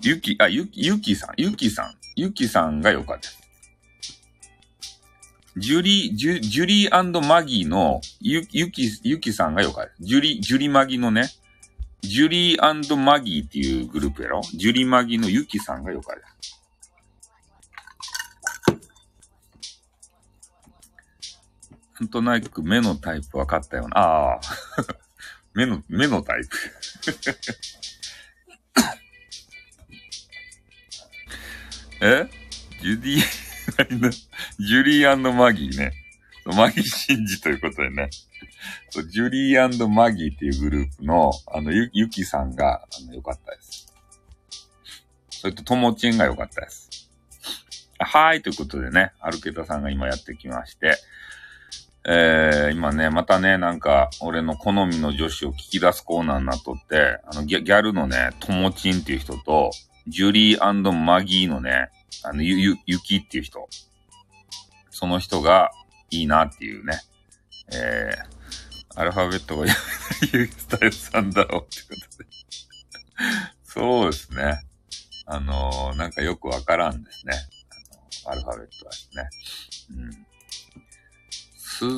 ゆき、あ、ゆき、ゆきさん、ゆきさん、ゆきさんがよかです。ジュリー、ジュ、ジュリーマギーのゆ、ゆき、ゆきさんがよかです。ジュリ、ジュリマギのね、ジュリーマギーっていうグループやろ？ジュリーマギーのゆきさんがよかです。なんとなく目のタイプ分かったような。ああ。目の、目のタイプ え？ジュディ、ジュリーマギーね。マギーシンジということでね。ジュリーマギーっていうグループの、あの、ゆ、ゆきさんが、あの、良かったです。それと、ともちんが良かったです。はい、ということでね、アルケタさんが今やってきまして、えー、今ね、またね、なんか、俺の好みの女子を聞き出すコーナーになっとって、あの、ギャギャルのね、ともちんっていう人と、ジュリーマギーのね、あの、ゆ、ゆ、ゆきっていう人。その人がいいなっていうね。えー、アルファベットがやめないスタイルさんだろうってことで。そうですね。あのー、なんかよくわからんですね。あのアルファベットはですね。うん。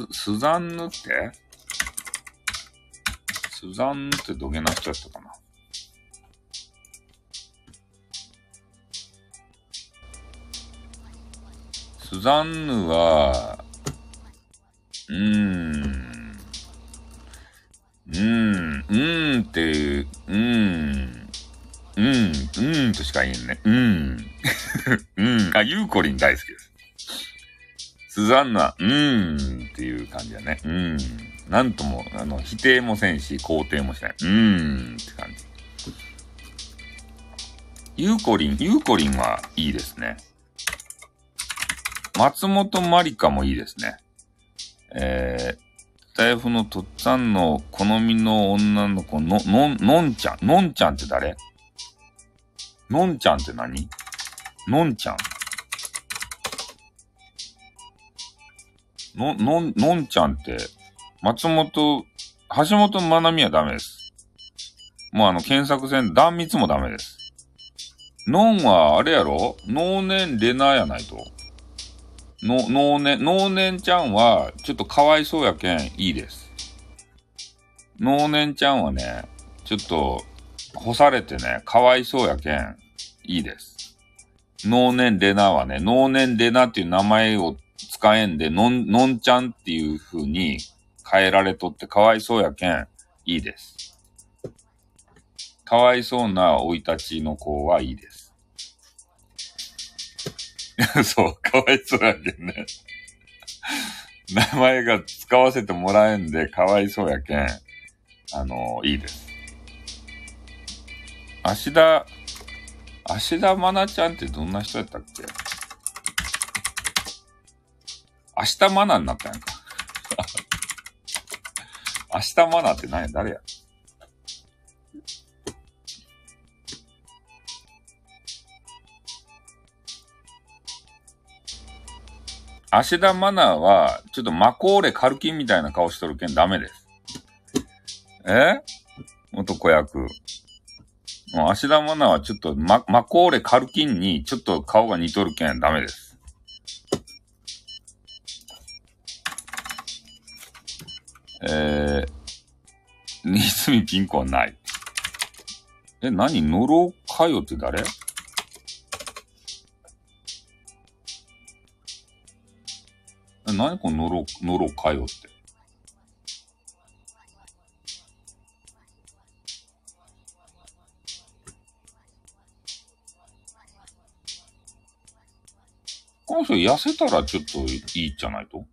ス、スザンヌって？スザンヌってどげなっちゃったかなスザンヌは、うーん、うーん、うーんってう、ーん、うん、うーんとしか言えんね。うーん。うん。あ、ユーコリン大好きです。スザンヌは、うーんっていう感じだね。うーん。なんとも、あの、否定もせんし、肯定もしない。うーんって感じ。ユーコリン、ユーコリンはいいですね。松本まりかもいいですね。えー、台風のとっつぁんの好みの女の子の、の、のんちゃん。のんちゃんって誰？のんちゃんって何？のんちゃん。の、のん、のんちゃんって、松本、橋本まなみはダメです。もうあの、検索線、断密もダメです。のんは、あれやろ？脳年レナやないと。の、脳年、脳年ちゃんは、ちょっとかわいそうやけん、いいです。脳年ちゃんはね、ちょっと、干されてね、かわいそうやけん、いいです。脳年レナはね、脳年レナっていう名前を使えんで、のん、のんちゃんっていう風に変えられとってかわいそうやけん、いいです。かわいそうな生い立ちの子はいいです。そう、かわいそうやけんね。名前が使わせてもらえんでかわいそうやけん、あのいいです。芦田、芦田愛菜ちゃんってどんな人やったっけ？明日マナになったやんか。明日マナって何や？誰や？芦田愛菜は、ちょっとマコーレカルキンみたいな顔しとるけんダメです。え？男役。もう芦田愛菜はちょっとママコーレカルキンにちょっと顔が似とるけんダメです。えー、新住ピンクはない。え、何？ノロカヨって誰？何このノロ、ノロカヨって。この人痩せたらちょっといいじゃないと？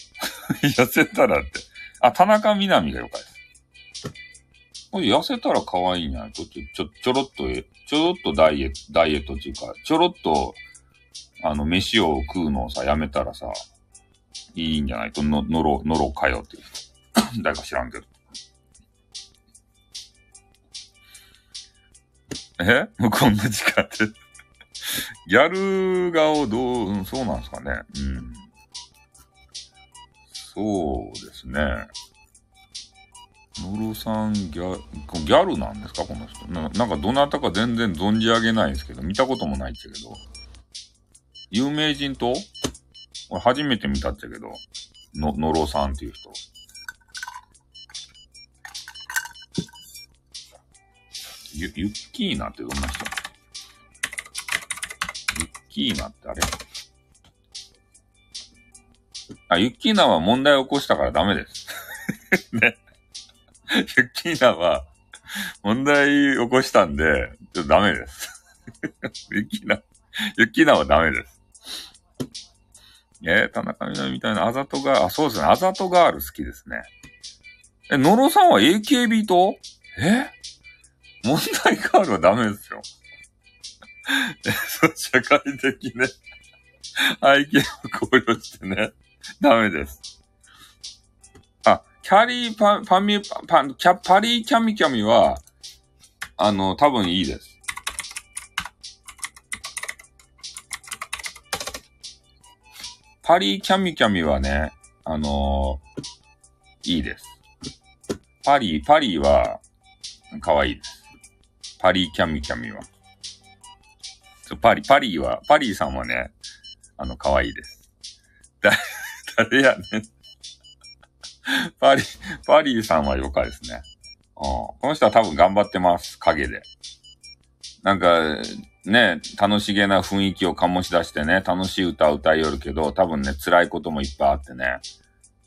痩せたらって。あ、田中みなみがよかです。これ痩せたら可愛いんじゃない？ちょっと、ちょ、ちょろっと、ちょろっとダイエット、ダイエットっていうか、ちょろっと、あの、飯を食うのをさ、やめたらさ、いいんじゃない？と、の、のろ、のろかよっていう人。誰か知らんけど。え？もうこんな時間ってギャル顔どう、うん、そうなんですかね。うん。そうですね。野呂さんギャ、ギャルなんですか？この人な。なんかどなたか全然存じ上げないんですけど、見たこともないっちゃけど。有名人と？俺初めて見たっちゃけど、の、野呂さんっていう人。ゆ、ユッキーナってどんな人？ユッキーナってあれ？あ、ユッキーナは問題を起こしたからダメです。ね。ユッキーナは問題起こしたんで、ちょっとダメです。ユッキーナ、ユッキーナはダメです。えー、田中みなみみたいなあざとが、あ、そうですね。あざとガール好きですね。え、野呂さんは AKB とえ？問題ガールはダメですよ。え、そう、社会的ね、背景を考慮してね、ダメです。あ、キャリーパ、パミ、パ、キャ、パリーキャミキャミは、あの、多分いいです。パリーキャミキャミはね、あのー、いいです。パリー、パリは、可愛いです。パリーキャミキャミは。パリ、パリは、パリーさんはね、あの、可愛いです。だ、誰やねん。パリ、パリさんはよかですね。うん。この人は多分頑張ってます。影で。なんか、ね、楽しげな雰囲気を醸し出してね、楽しい歌を歌いよるけど、多分ね、辛いこともいっぱいあってね、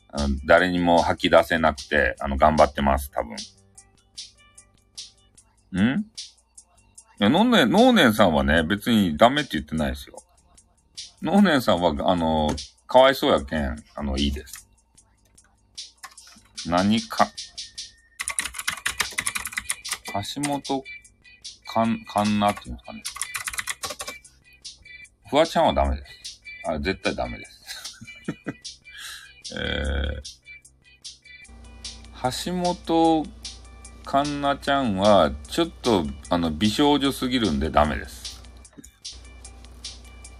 あの誰にも吐き出せなくて、あの、頑張ってます、多分。ん？いや、ノーネン、ノーネンさんはね、別にダメって言ってないですよ。ノーネンさんは、あの、かわいそうやけん、あの、いいです。何か、橋本かん、かんなっていうんですかね。フワちゃんはダメです。あ、絶対ダメです。えー、橋本カンナちゃんは、ちょっと、あの、美少女すぎるんでダメです。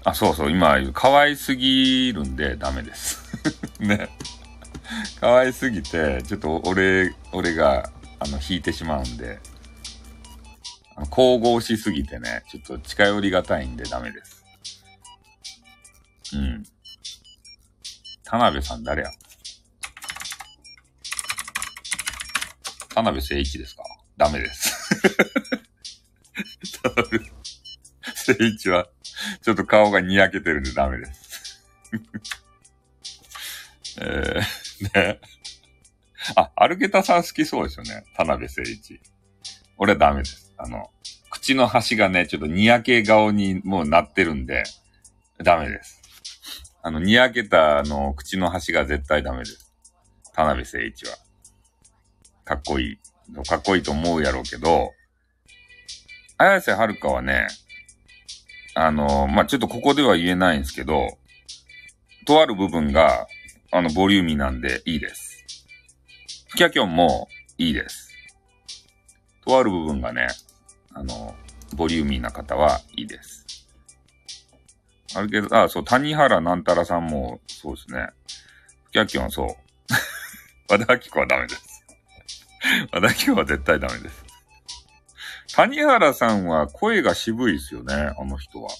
あ、そうそう、今、可愛すぎるんでダメです。ね。可愛すぎて、ちょっと俺、俺が、あの、引いてしまうんで、あの神々しすぎてね、ちょっと近寄りがたいんでダメです。うん。田辺さん誰や？田辺誠一ですか？ダメです。田辺誠一は、ちょっと顔がにやけてるんでダメです。えー、ね。あ、アルゲタさん好きそうですよね。田辺誠一。俺はダメです。あの、口の端がね、ちょっとにやけ顔にもうなってるんで、ダメです。あの、にやけた、あの、口の端が絶対ダメです。田辺誠一は。かっこいい。かっこいいと思うやろうけど、綾瀬はるかはね、あの、まあ、ちょっとここでは言えないんですけど、とある部分が、あの、ボリューミーなんでいいです。キャキョンもいいです。とある部分がね、あの、ボリューミーな方はいいです。あるけど、あ、そう、谷原なんたらさんも、そうですね。キャッキョン、そう。和田明子はダメです。和田明子は絶対ダメです。谷原さんは声が渋いですよね、あの人は。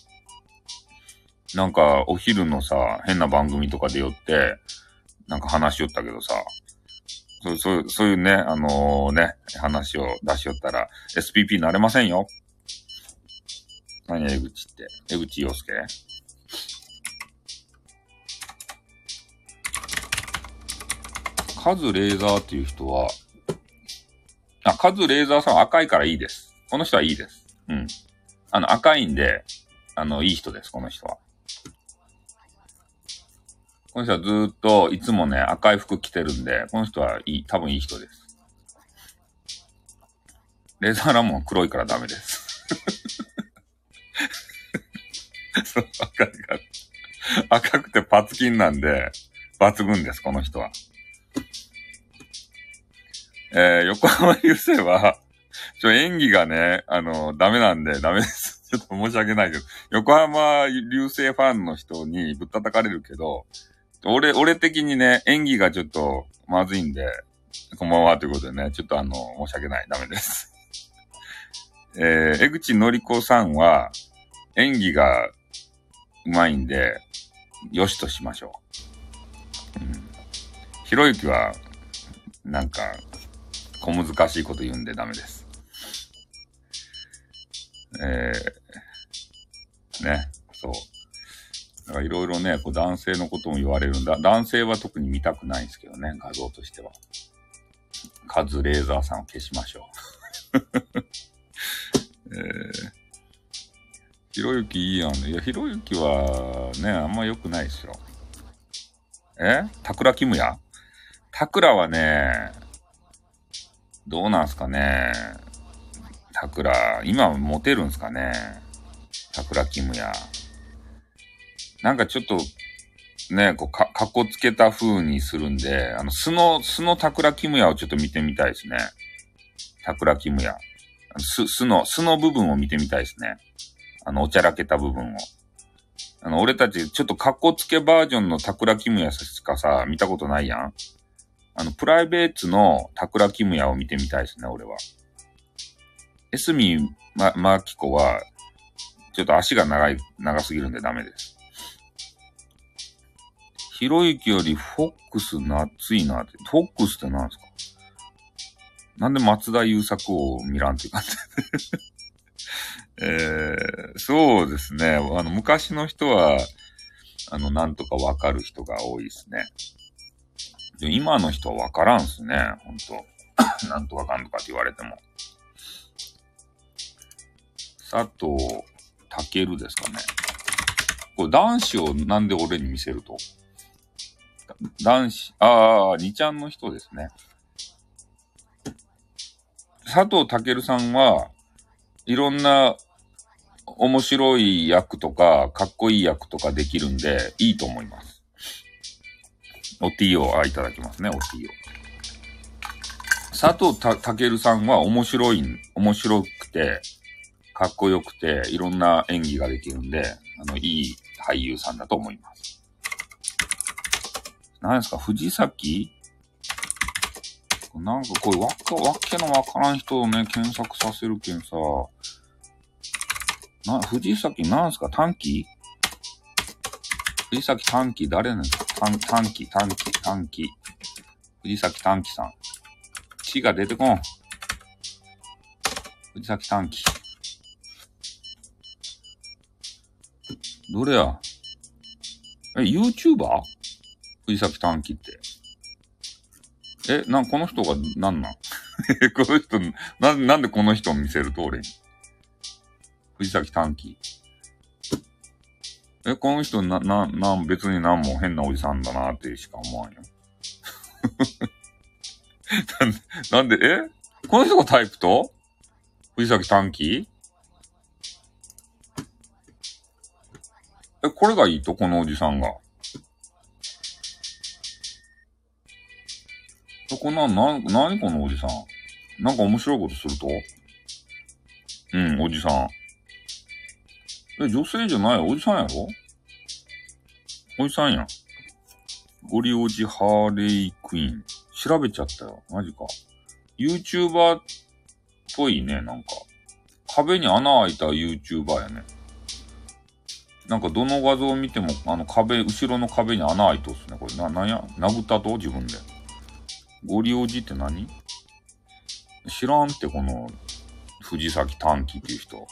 なんか、お昼のさ、変な番組とかで寄って、なんか話しよったけどさ、そう、そう、そういうね、あのー、ね、話を出しよったら、SPP なれませんよ。何や、江口って。江口洋介カズレーザーっていう人は、あ、カズレーザーさんは赤いからいいです。この人はいいです。うん。あの、赤いんで、あの、いい人です、この人は。この人はずっといつもね、赤い服着てるんで、この人はいい、多分いい人です。レーザーラモン黒いからダメです。そう、赤いか。赤くてパツキンなんで、抜群です、この人は。えー、横浜流星は、ちょ、演技がね、あの、ダメなんで、ダメです。ちょっと申し訳ないけど、横浜流星ファンの人にぶったたかれるけど、俺、俺的にね、演技がちょっとまずいんで、こんばんはということでね、ちょっとあの、申し訳ない、ダメです。えー、江口のりこさんは、演技がうまいんで、よしとしましょう。うん。ひろゆきは、なんか、小難しいこと言うんでダメです。えー、ね、そう。だからいろいろね、こう男性のことも言われるんだ。男性は特に見たくないんですけどね、画像としては。カズレーザーさんを消しましょう。えー、ひろゆきいいやん。ねいや、ひろゆきはね、あんま良くないですよ。え？タクラキムヤタクラはね、どうなんすかね。タクラ、今モテるんすかね。タクラキムヤ。なんかちょっと、ね、こう、か、かっこつけた風にするんで、あの、素の、素のタクラキムヤをちょっと見てみたいですね。タクラキムヤ。素、素の、素の部分を見てみたいですね。あの、おちゃらけた部分を。あの、俺たち、ちょっとかっこつけバージョンのタクラキムヤしかさ、見たことないやん。あの、プライベートのタクラキムヤを見てみたいですね、俺は。エスミま、マーキコは、ちょっと足が長い、長すぎるんでダメです。ひろゆきよりフォックス夏いなって。フォックスって何ですか？なんで松田優作を見らんって感じ？えー、そうですね。あの、昔の人は、あの、なんとかわかる人が多いですね。で今の人はわからんすね。ほんと。なんとかかんとかって言われても。佐藤健ですかね。これ男子をなんで俺に見せると？男子、ああ、2ちゃんの人ですね。佐藤健さんはいろんな面白い役とか、かっこいい役とかできるんで、いいと思います。お T を、あ、いただきますね、お T を。佐藤健さんは面白い、面白くて、かっこよくて、いろんな演技ができるんで、あの、いい俳優さんだと思います。何ですか？藤崎？なんかこれわか、わけのわからん人をね、検索させるけんさ、な、藤崎なんすか？短期？藤崎短期誰なんですか短、短期、短期、短期。藤崎短期さん。血が出てこん。藤崎短期。どれや？え、YouTuber? 藤崎短期って。え、な、この人が、なんなん？え この人、な、なんでこの人を見せると俺に？藤崎短期。え、この人、な、な、な、別になんも変なおじさんだなってしか思わんよ。なんで、なんで、え？この人がタイプと？藤崎短期え、これがいいと？このおじさんが。そこな、な、なにこのおじさん。なんか面白いことすると？うん、おじさん。え、女性じゃない？おじさんやろ？おじさんやん。ゴリオジハーレイクイーン。調べちゃったよ。マジか。YouTuber っぽいね、なんか。壁に穴開いた YouTuber やね。なんかどの画像を見ても、あの壁、後ろの壁に穴開いとっすね。これな、なんや？殴ったと？自分で。ゴリオジって何？知らんって、この、藤崎短期っていう人。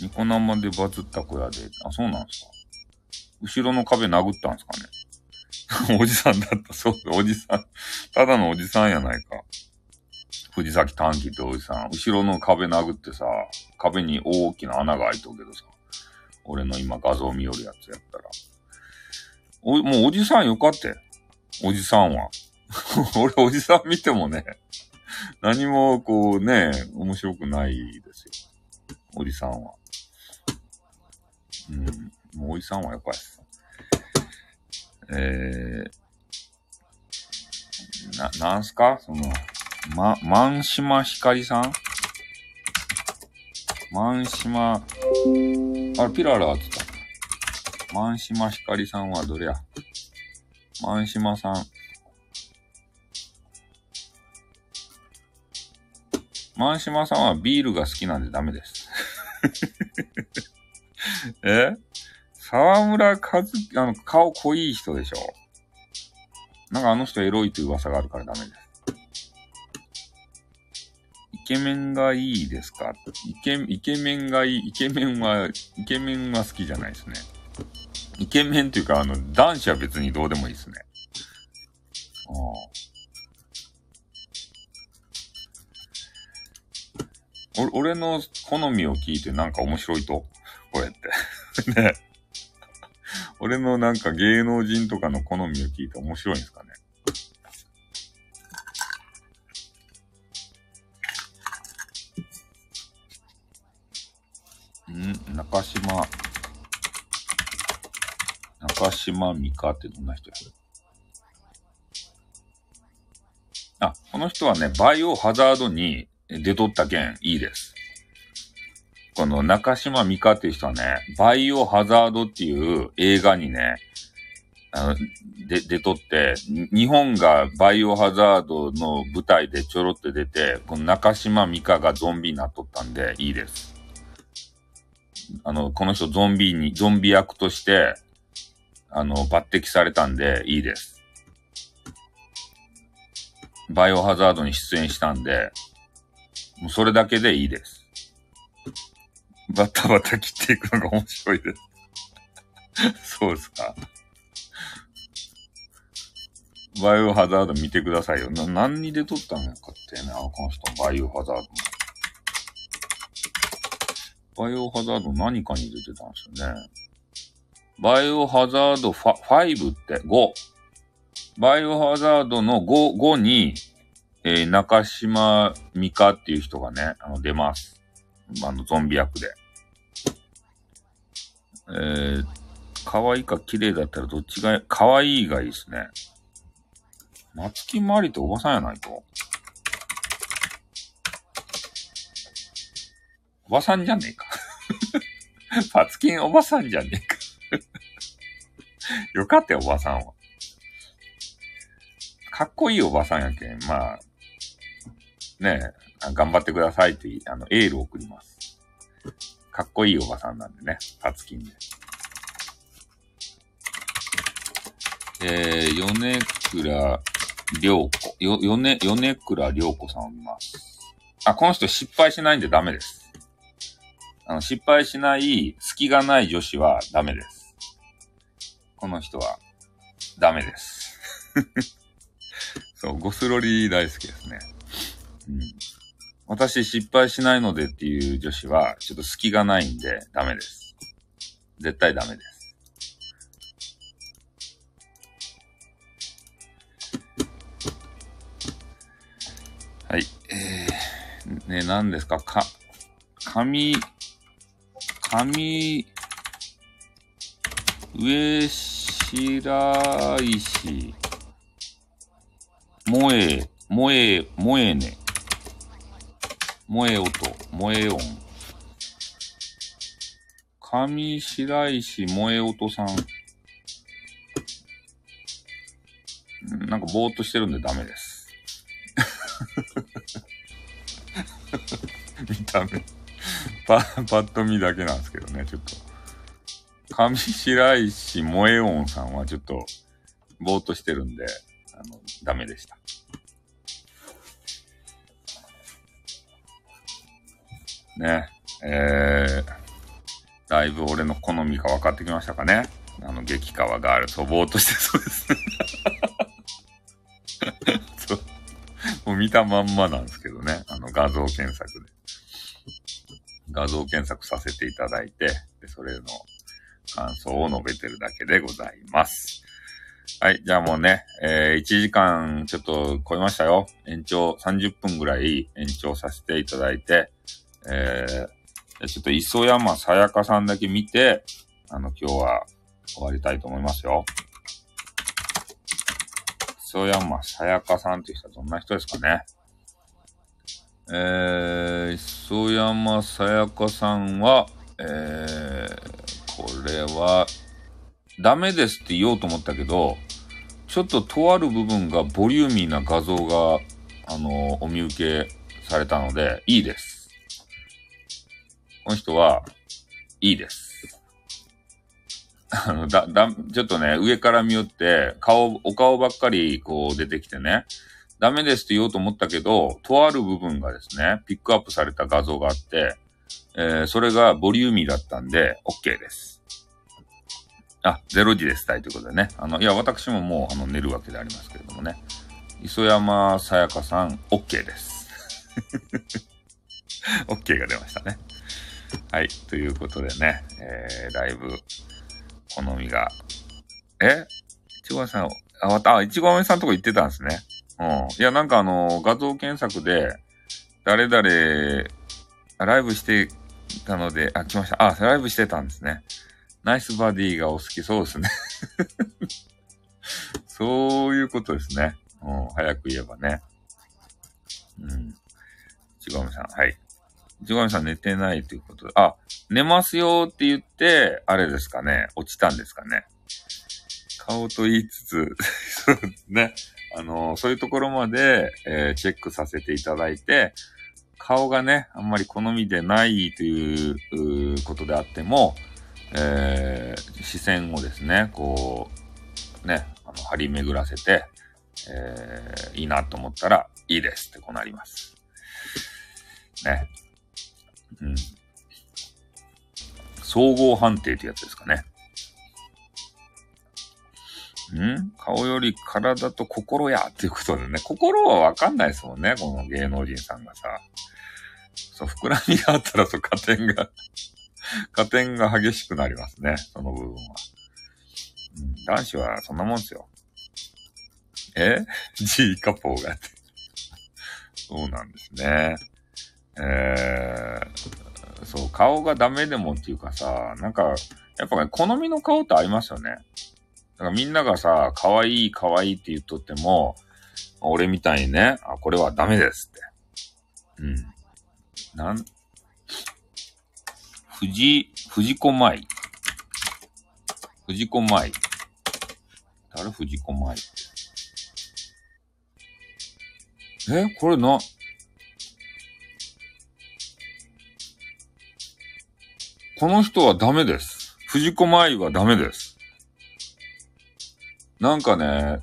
ニコ生でバズった子やで。あ、そうなんですか後ろの壁殴ったんですかね おじさんだった。そう、おじさん。ただのおじさんやないか。藤崎短期っておじさん。後ろの壁殴ってさ、壁に大きな穴が開いとるけどさ。俺の今画像見よるやつやったら。お、もうおじさんよかって。おじさんは。俺おじさん見てもね、何もこうね、面白くないですよ。おじさんは。うん。もうおじさんはやっぱり。えー、な、なんすか？その、ま、満島ひかりさん？満島、あれ、ピララーって言った。満島ひかりさんはどれや？満島さん。満島さんはビールが好きなんでダメです。え？沢村和樹、あの、顔濃い人でしょ？なんかあの人エロいという噂があるからダメです。イケメンがいいですか？イケイケメンがいい、イケメンは、イケメンは好きじゃないですね。イケメンっていうか、あの、男子は別にどうでもいいですね。ああ。俺の好みを聞いてなんか面白いと？こうやって。ね。俺のなんか芸能人とかの好みを聞いて面白いんですかね？ん中島、中島美香ってどんな人や？あ、この人はね、バイオハザードに出とった件いいです。この中島美香っていう人はね、バイオハザードっていう映画にね、あの、で、出とって、日本がバイオハザードの舞台でちょろって出て、この中島美香がゾンビになっとったんで、いいです。あの、この人ゾンビに、ゾンビ役として、あの、抜擢されたんで、いいです。バイオハザードに出演したんで、もうそれだけでいいです。バタバタ切っていくのが面白いです。そうですか。バイオハザード見てくださいよ。な、何にで撮ったのかってね、あこの人、バイオハザード。バイオハザード何かに出てたんですよね。バイオハザード5って、5。バイオハザードの5、5に、えー、中島美香っていう人がね、あの、出ます。あの、ゾンビ役で。えー、可愛いか綺麗だったらどっちが、可愛いがいいですね。松木まりっておばさんやないと。おばさんじゃねえか。パツキンおばさんじゃねえか。よかったよ、おばさんは。かっこいいおばさんやけん、まあ、ね、頑張ってくださいって、あの、エールを送ります。かっこいいおばさんなんでね、パツキンで。えー、米倉良子。よ、米、米倉良子さんを見ます。あ、この人失敗しないんでダメです。あの、失敗しない、隙がない女子はダメです。この人は、ダメです。そう、ゴスロリ大好きですね。うん。私失敗しないのでっていう女子は、ちょっと隙がないんでダメです。絶対ダメです。はい。えー、ね、何ですか？か、上、上、上白石、萌え、萌え、萌えね。萌え音、萌え音。上白石萌え音さん。なんかぼーっとしてるんでダメです。見た目パ、パッと見だけなんですけどね、ちょっと。上白石萌え音さんはちょっと、ぼーっとしてるんで、あの、ダメでした。ね、えー、だいぶ俺の好みが分かってきましたかね。あの、激川ガールとぼーとしてそうですね。そう。もう見たまんまなんですけどね。あの、画像検索で。画像検索させていただいて、でそれの感想を述べてるだけでございます。はい、じゃあもうね、えー、1時間ちょっと超えましたよ。延長30分ぐらい延長させていただいて、えー、ちょっと磯山さやかさんだけ見て、あの、今日は終わりたいと思いますよ。磯山さやかさんって人はどんな人ですかね？えー、磯山さやかさんは、えー、これは、ダメですって言おうと思ったけど、ちょっととある部分がボリューミーな画像が、あの、お見受けされたので、いいです。この人は、いいです。あの、だ、だ、ちょっとね、上から見よって、顔、お顔ばっかり、こう、出てきてね、ダメですって言おうと思ったけど、とある部分がですね、ピックアップされた画像があって、えー、それがボリューミーだったんで、OK です。あ、0時です、たいということでね。あの、いや、私ももう、あの、寝るわけでありますけれどもね。磯山さやかさん、OK です。OK が出ましたね。はい。ということでね、えー、ライブ、好みが。え？いちごさん、あ、また、あ、いちごめさんとこ行ってたんですね。うん。いや、なんかあの、画像検索で、誰々、ライブしてたので、あ、来ました。あ、ライブしてたんですね。ナイスバディがお好きそうですね そういうことですね。うん、早く言えばね。うん。ちごみさん、はい。ちごみさん寝てないということで、あ、寝ますよって言って、あれですかね、落ちたんですかね。顔と言いつつそうですね。あの、そういうところまで、えー、チェックさせていただいて、顔がね、あんまり好みでないということであっても、えー、視線をですね、こう、ね、あの、張り巡らせて、えー、いいなと思ったら、いいですってこうなります。ね。うん。総合判定ってやつですかね。ん？顔より体と心やっていうことでね。心はわかんないですもんね。この芸能人さんがさ。そう、膨らみがあったらそう、加点が 加点が激しくなりますね。その部分は。うん、男子はそんなもんですよ。え ?G カポーがって。そうなんですね。えー、そう、顔がダメでもっていうかさ、なんか、やっぱね、好みの顔ってありますよね。だからみんながさ、可愛い可愛いって言っとっても、俺みたいにね、あ、これはダメですって。うん。なん、藤、藤子舞。藤子舞。誰藤子舞？えこれな、この人はダメです。藤子舞はダメです。なんかね、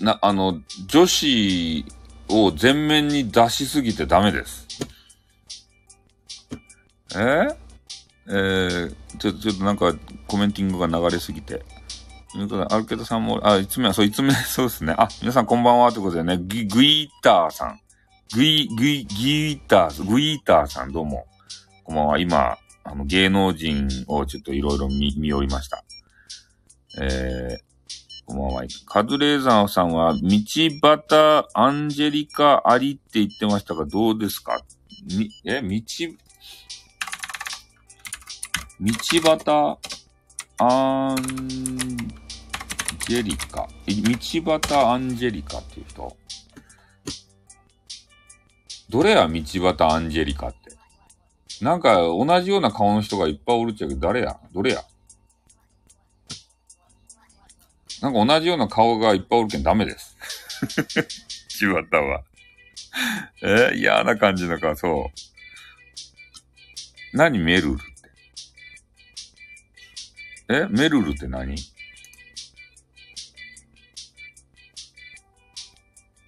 な、あの、女子を前面に出しすぎてダメです。え？えー、ちょっと、ちょっとなんかコメンティングが流れすぎて。アルケドさんも、あ、いつ目は、そう、いつ目、そうですね。あ、皆さんこんばんは、ということでね、ギ、グイーターさん。グイ、グイ、ギーター、グイーターさん、どうも。こんばんは。今、あの、芸能人をちょっといろいろ見、見終りました。えー、こんばんは。カズレーザーさんは、道端アンジェリカありって言ってましたが、どうですか？み、え、道、道端アンジェリカ？道端アンジェリカっていう人どれや道端アンジェリカって？なんか同じような顔の人がいっぱいおるっちゃけど、誰や？どれや？なんか同じような顔がいっぱいおるけんダメです。道端は。え？嫌な感じの顔、そう。何メルルって？え？メルルって何？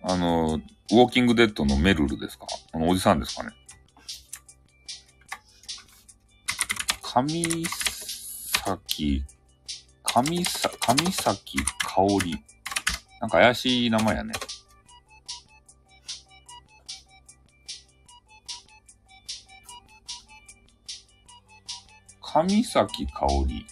あの、ウォーキングデッドのメルルですか？あの、おじさんですかね？神崎、神さ、神崎香り。なんか怪しい名前やね。神崎香り。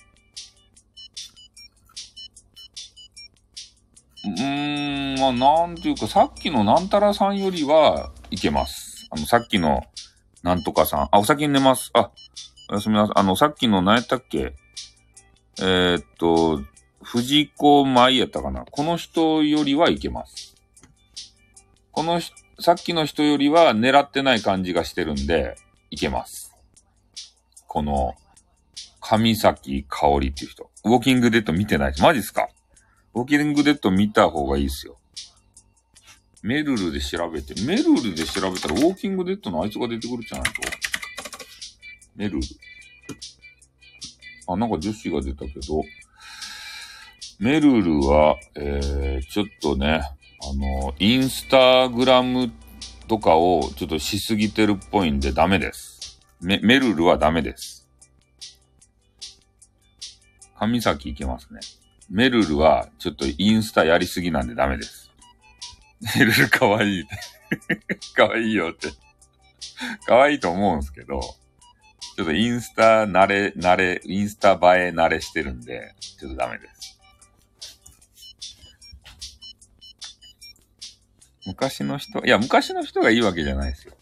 まあ、なんていうか、さっきのなんたらさんよりはいけます。あの、さっきのなんとかさん。あ、お先に寝ます。あ、おやすみなさい。あの、さっきの何やったっけ？えーっと、藤子舞やったかな？この人よりはいけます。このひ、さっきの人よりは狙ってない感じがしてるんで、いけます。この、上崎香織っていう人。ウォーキングデッド見てない。マジっすか？ウォーキングデッド見た方がいいっすよ。メルルで調べて、メルルで調べたらウォーキングデッドのあいつが出てくるじゃないと。メルル。あ、なんか女子が出たけど、メルルは、えー、ちょっとね、あの、インスタグラムとかをちょっとしすぎてるっぽいんでダメです。メ、ルルはダメです。上崎いけますね。メルルはちょっとインスタやりすぎなんでダメです。メルルかわいい。かわいいよって。かわいいと思うんすけど、ちょっとインスタ慣れ、慣れ、インスタ映え慣れしてるんで、ちょっとダメです。昔の人、いや、昔の人がいいわけじゃないですよ。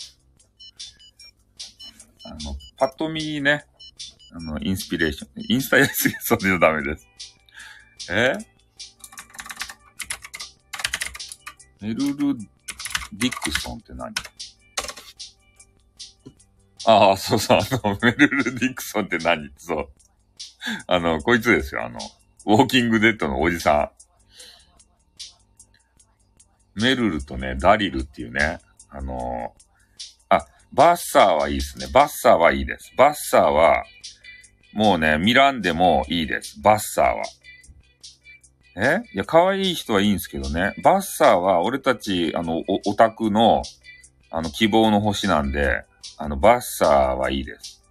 あの、パッと見ね、あの、インスピレーション。インスタやりすぎそうでダメです。え？メルル・ディクソンって何？ああ、そうそう、あの、メルル・ディクソンって何そう。あの、こいつですよ、あの、ウォーキングデッドのおじさん。メルルとね、ダリルっていうね、あのあ、バッサーはいいですね。バッサーはいいです。バッサーは、もうね、見らんでもいいです。バッサーは。え？いや、可愛い人はいいんですけどね。バッサーは、俺たち、あの、オタクの、あの、希望の星なんで、あの、バッサーはいいです。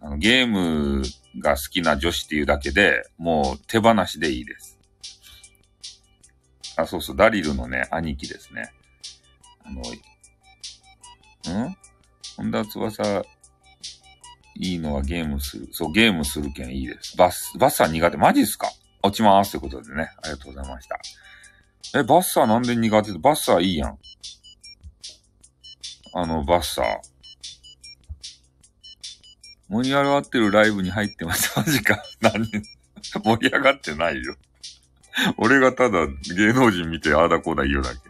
あの、ゲームが好きな女子っていうだけで、もう手放しでいいです。あ、そうそう、ダリルのね、兄貴ですね。あの、ん？本田翼、いいのはゲームする。そう、ゲームするけんいいです。バス、バッサー苦手。マジっすか？落ちまーすってことでね。ありがとうございました。え、バッサーなんで苦手？でバッサーいいやん。あの、バッサー。盛り上がってるライブに入ってます。マジか。何？盛り上がってないよ。俺がただ芸能人見てああだこうだ言うだけ。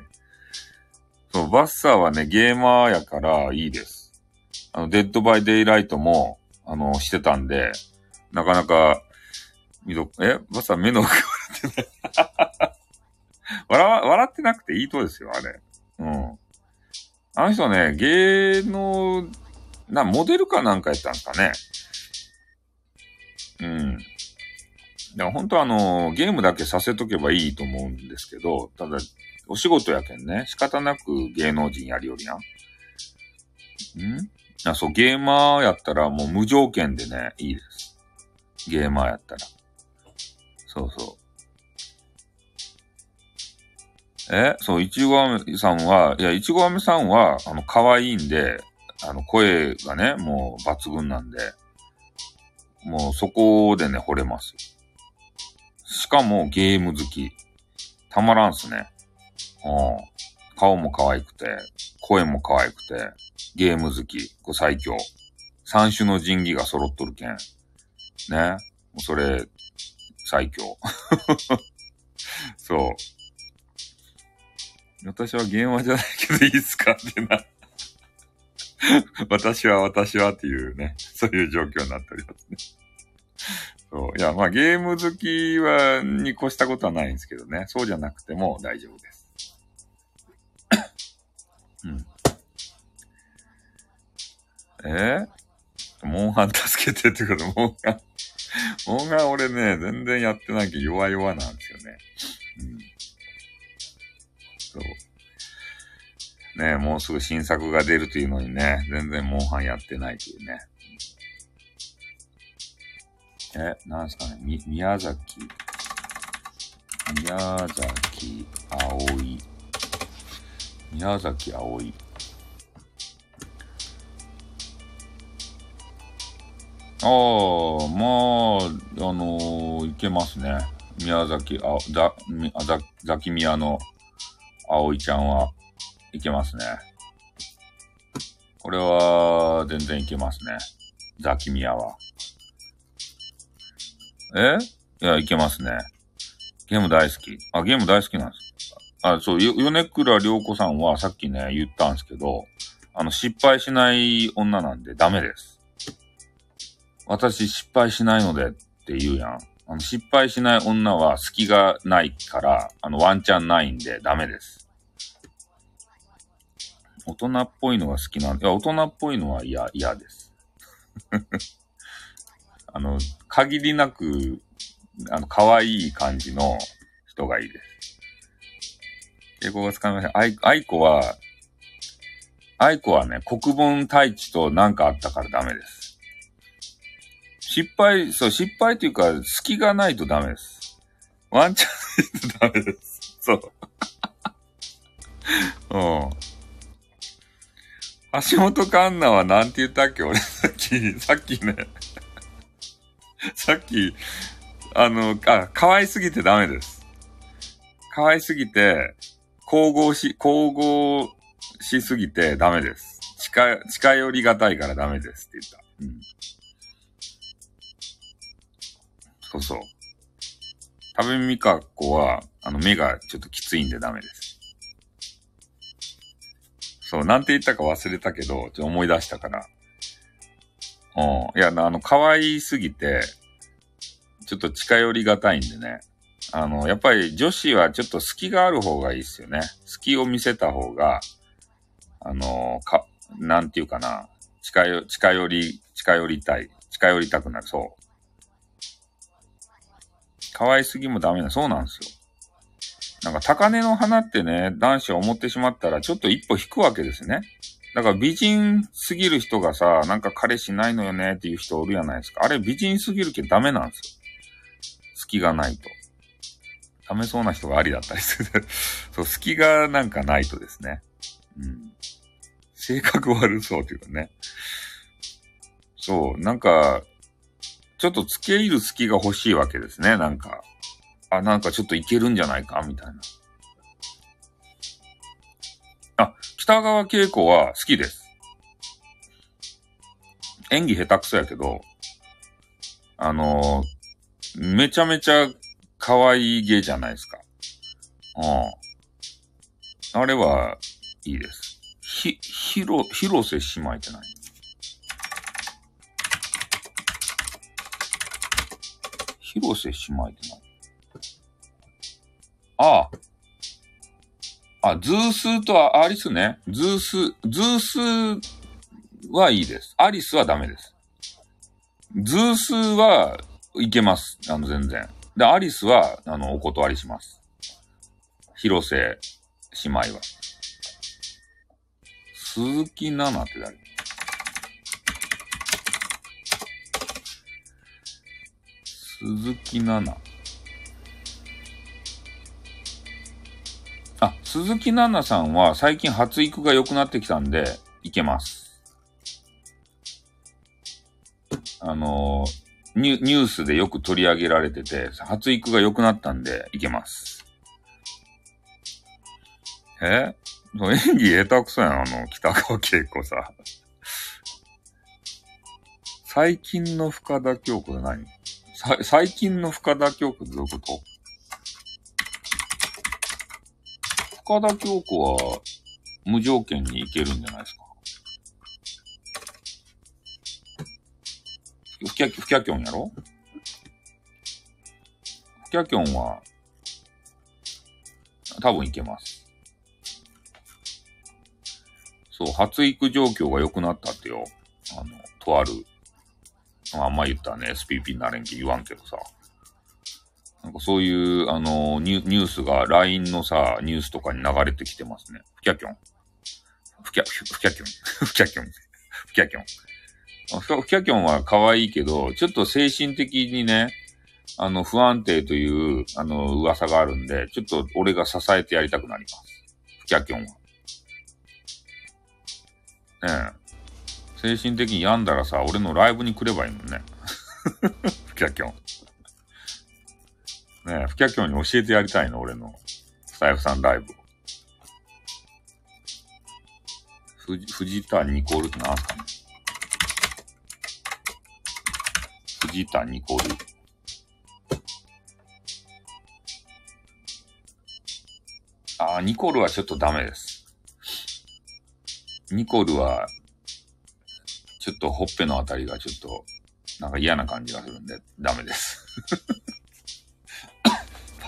そう、バッサーはね、ゲーマーやからいいです。あの、デッドバイデイライトも、あの、してたんで、なかなか、みど、え？バッサー目の奥笑ってない。笑、笑ってなくていいとですよ、あれ。うん。あの人ね、芸能、な、モデルかなんかやったんですかね。うん。だから本当はあの、ゲームだけさせとけばいいと思うんですけど、ただ、お仕事やけんね、仕方なく芸能人やりよりやん。ん？あ、そう、ゲーマーやったらもう無条件でね、いいです。ゲーマーやったら。そうそう。えそう、いちごあめさんは、いや、いちごあめさんは、あの、可愛いんで、あの、声がね、もう抜群なんで、もうそこでね、惚れます。しかもゲーム好き。たまらんすね。うん。顔も可愛くて、声も可愛くて、ゲーム好き。これ最強。三種の神器が揃っとるけん。ね。もうそれ、最強。そう。私はゲーマーじゃないけどいいっすかってな。私は私はっていうね、そういう状況になっておりますね。そう。いや、まあゲーム好きは、に越したことはないんですけどね。そうじゃなくても大丈夫です。うん。え？ー、モンハン助けてってこと、モンハン。モンハン俺ね、全然やってないけど弱々なんですよね。うん。そう。ねもうすぐ新作が出るというのにね、全然モンハンやってないというね。え、なんすかね、み、宮崎、宮崎葵、宮崎葵。ああ、まあ、あのいけますね。宮崎、あ、だ、みあざ、ザキミヤの葵ちゃんはいけますね。これは、全然いけますね。ザキミヤは。え？いや、いけますね。ゲーム大好き。あ、ゲーム大好きなんです。あ、そう、よ米倉涼子さんはさっきね、言ったんですけど、あの、失敗しない女なんでダメです。私失敗しないのでって言うやん。あの失敗しない女は隙がないから、あの、ワンチャンないんでダメです。大人っぽいのが好きなんで、いや、大人っぽいのは嫌、嫌です。あの、限りなく、あの、可愛い感じの人がいいです。敬語が使いません。あい、愛子は、愛子はね、国分太一となんかあったからダメです。失敗、そう、失敗というか、隙がないとダメです。ワンチャンないとダメです。そう。うん。橋本環奈はなんて言ったっけ俺さっき、さっきね、さっき、あの、あ、可愛すぎてダメです。可愛すぎて、神々し、神々しすぎてダメです。近、近寄りがたいからダメですって言った。うん。そうそう。食べみかっこは、あの、目がちょっときついんでダメです。そう、なんて言ったか忘れたけど、ちょっと思い出したから。うん。いや、あの、可愛すぎて、ちょっと近寄りがたいんでね。あの、やっぱり女子はちょっと隙がある方がいいっすよね。隙を見せた方が、あの、か、なんていうかな。近寄、近寄り、近寄りたい。近寄りたくなる。そう。可愛すぎもダメな、そうなんですよ。なんか高嶺の花ってね、男子は思ってしまったらちょっと一歩引くわけですね。だから美人すぎる人がさ、なんか彼氏ないのよねっていう人おるじゃないですか。あれ美人すぎるけどダメなんですよ。隙がないと。ダメそうな人がありだったりする。そう、隙がなんかないとですね。うん。性格悪そうというかね。そう、なんか、ちょっと付け入る隙が欲しいわけですね、なんか。あ、なんかちょっといけるんじゃないか、みたいな。あ、北川景子は好きです。演技下手くそやけど、あのーめちゃめちゃ可愛い芸じゃないですか。うん。あれはいいです。ひ、ひろ、広瀬姉妹って何？広瀬姉妹って何？ああ。あ、ズースとはアリスね。ズース、ズースはいいです。アリスはダメです。ズースはいけます。あの、全然。で、アリスは、あの、お断りします。広瀬姉妹は。鈴木奈々って誰？鈴木奈々。あ、鈴木奈々さんは最近発育が良くなってきたんで、いけます。あのーニュ、ニュースでよく取り上げられてて、発育が良くなったんで、いけます。え？演技下手くそやん、あの、北川景子さ。最近の深田京子って何？さ最近の深田京子ってどういうこと？深田京子は無条件にいけるんじゃないですかふきゃ、ふきゃきょんやろ？ふきゃきょんは、多分いけます。そう、発育状況が良くなったってよ。あの、とある、あんま言ったらね、SPP になれんけ言わんけどさ。なんかそういう、あのニュ、ニュースが LINE のさ、ニュースとかに流れてきてますね。ふきゃきょん。ふきゃ、ふきゃきょん。ふきゃきょん。ふきゃきょん。ふきゃきょんは可愛いけど、ちょっと精神的にね、あの、不安定という、あの、噂があるんで、ちょっと俺が支えてやりたくなります。ふきゃきょんは。ねえ。精神的に病んだらさ、俺のライブに来ればいいもんね。ふきゃきょん。ねえ、ふきゃきょんに教えてやりたいの、俺の。スタイフさんライブを。藤藤田ニコールって何すかね藤田ニコール。あー、ニコルはちょっとダメです。ニコルは、ちょっとほっぺのあたりがちょっと、なんか嫌な感じがするんで、ダメです。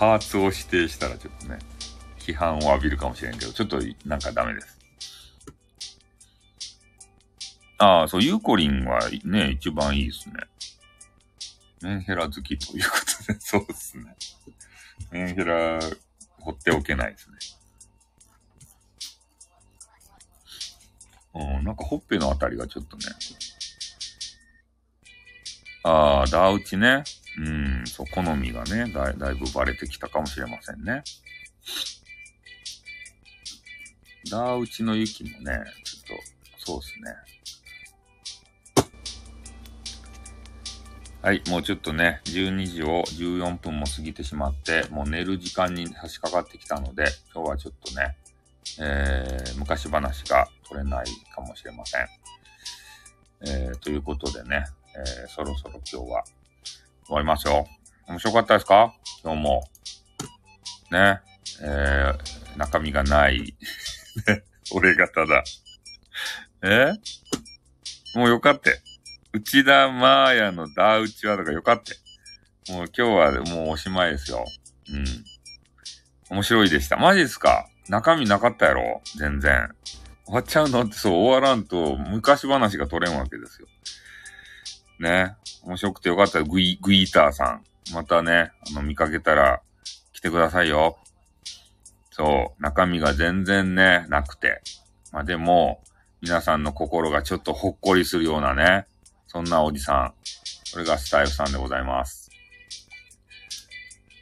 パーツを指定したらちょっとね、批判を浴びるかもしれんけど、ちょっとなんかダメです。ああ、そう、ユーコリンはね、一番いいですね。メンヘラ好きということで、そうですね。メンヘラ、放っておけないですね。うん、なんかほっぺのあたりがちょっとね。ああ、ダウチね。うん、そう、好みがねだい、だいぶバレてきたかもしれませんね。ダーウチの雪もね、ちょっと、そうですね。はい、もうちょっとね、12時を14分も過ぎてしまって、もう寝る時間に差し掛かってきたので、今日はちょっとね、えー、昔話が取れないかもしれません。えー、ということでね、えー、そろそろ今日は終わりますよ。面白かったですか？今日も。ね、えー、中身がない。俺がただ。え？もうよかって。内田マーヤのダウチはとかよかって。もう今日はもうおしまいですよ。うん。面白いでした。マジですか？中身なかったやろ？全然。終わっちゃうの？ってそう終わらんと昔話が取れんわけですよ。ね。面白くてよかったグイ、グイーターさん。またね、あの見かけたら来てくださいよ。そう。中身が全然ね、なくて。まあでも、皆さんの心がちょっとほっこりするようなね。そんなおじさん。これがスタイフさんでございます。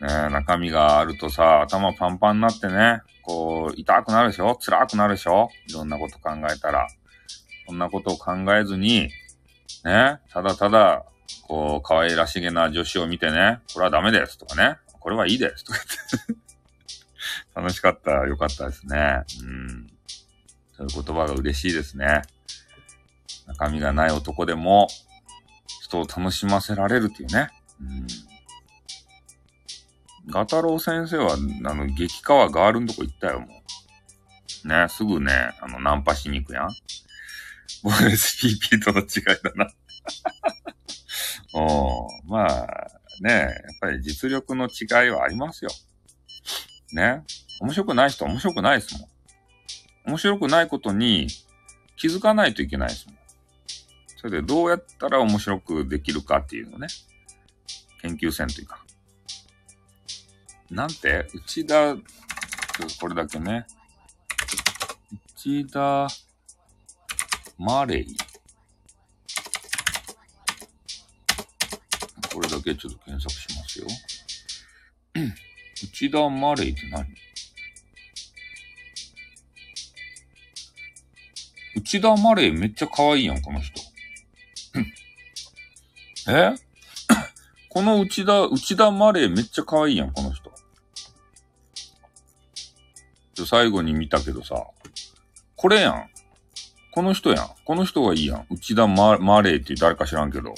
ねえ、中身があるとさ、頭パンパンになってね、こう、痛くなるでしょ？辛くなるでしょ？いろんなこと考えたら。そんなことを考えずに、ね、ただただ、こう、可愛らしげな女子を見てね、これはダメですとかね、これはいいですとか言って。楽しかった、よかったですね。うん。そういう言葉が嬉しいですね。中身がない男でも、人を楽しませられるっていうね。うん。ガタロウ先生は、あの、激川ガールのとこ行ったよ、もう。ね、すぐね、あの、ナンパしに行くやん。ボー SPP との違いだな。おまあ、ね、やっぱり実力の違いはありますよ。ね。面白くない人は面白くないですもん。面白くないことに気づかないといけないですもん。それでどうやったら面白くできるかっていうのね。研究戦というか。なんて内田、これだけね。内田、マレイ。これだけちょっと検索しますよ。内田マレイって何？内田マレイめっちゃ可愛いやん、この人。え？この内田、内田マレイめっちゃ可愛いやん、この人。最後に見たけどさ、これやん。この人やん。この人がいいやん。内田ママレーって誰か知らんけど。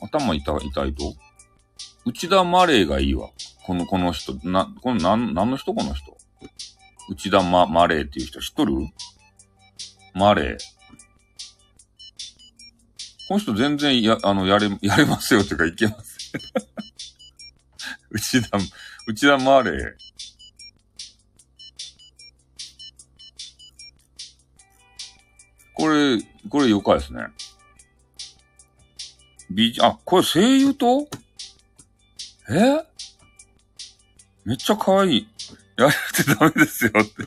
頭痛い、痛いと？内田マレーがいいわ。この、この人。な、この、なん、何の人？この人。内田マ、マレーっていう人知っとる？マレー。この人全然や、あの、やれ、やれますよってかいけます。内田、内田マレー。これ、これよかですね。ビあ、これ声優と？え？めっちゃ可愛い。やれてダメですよって。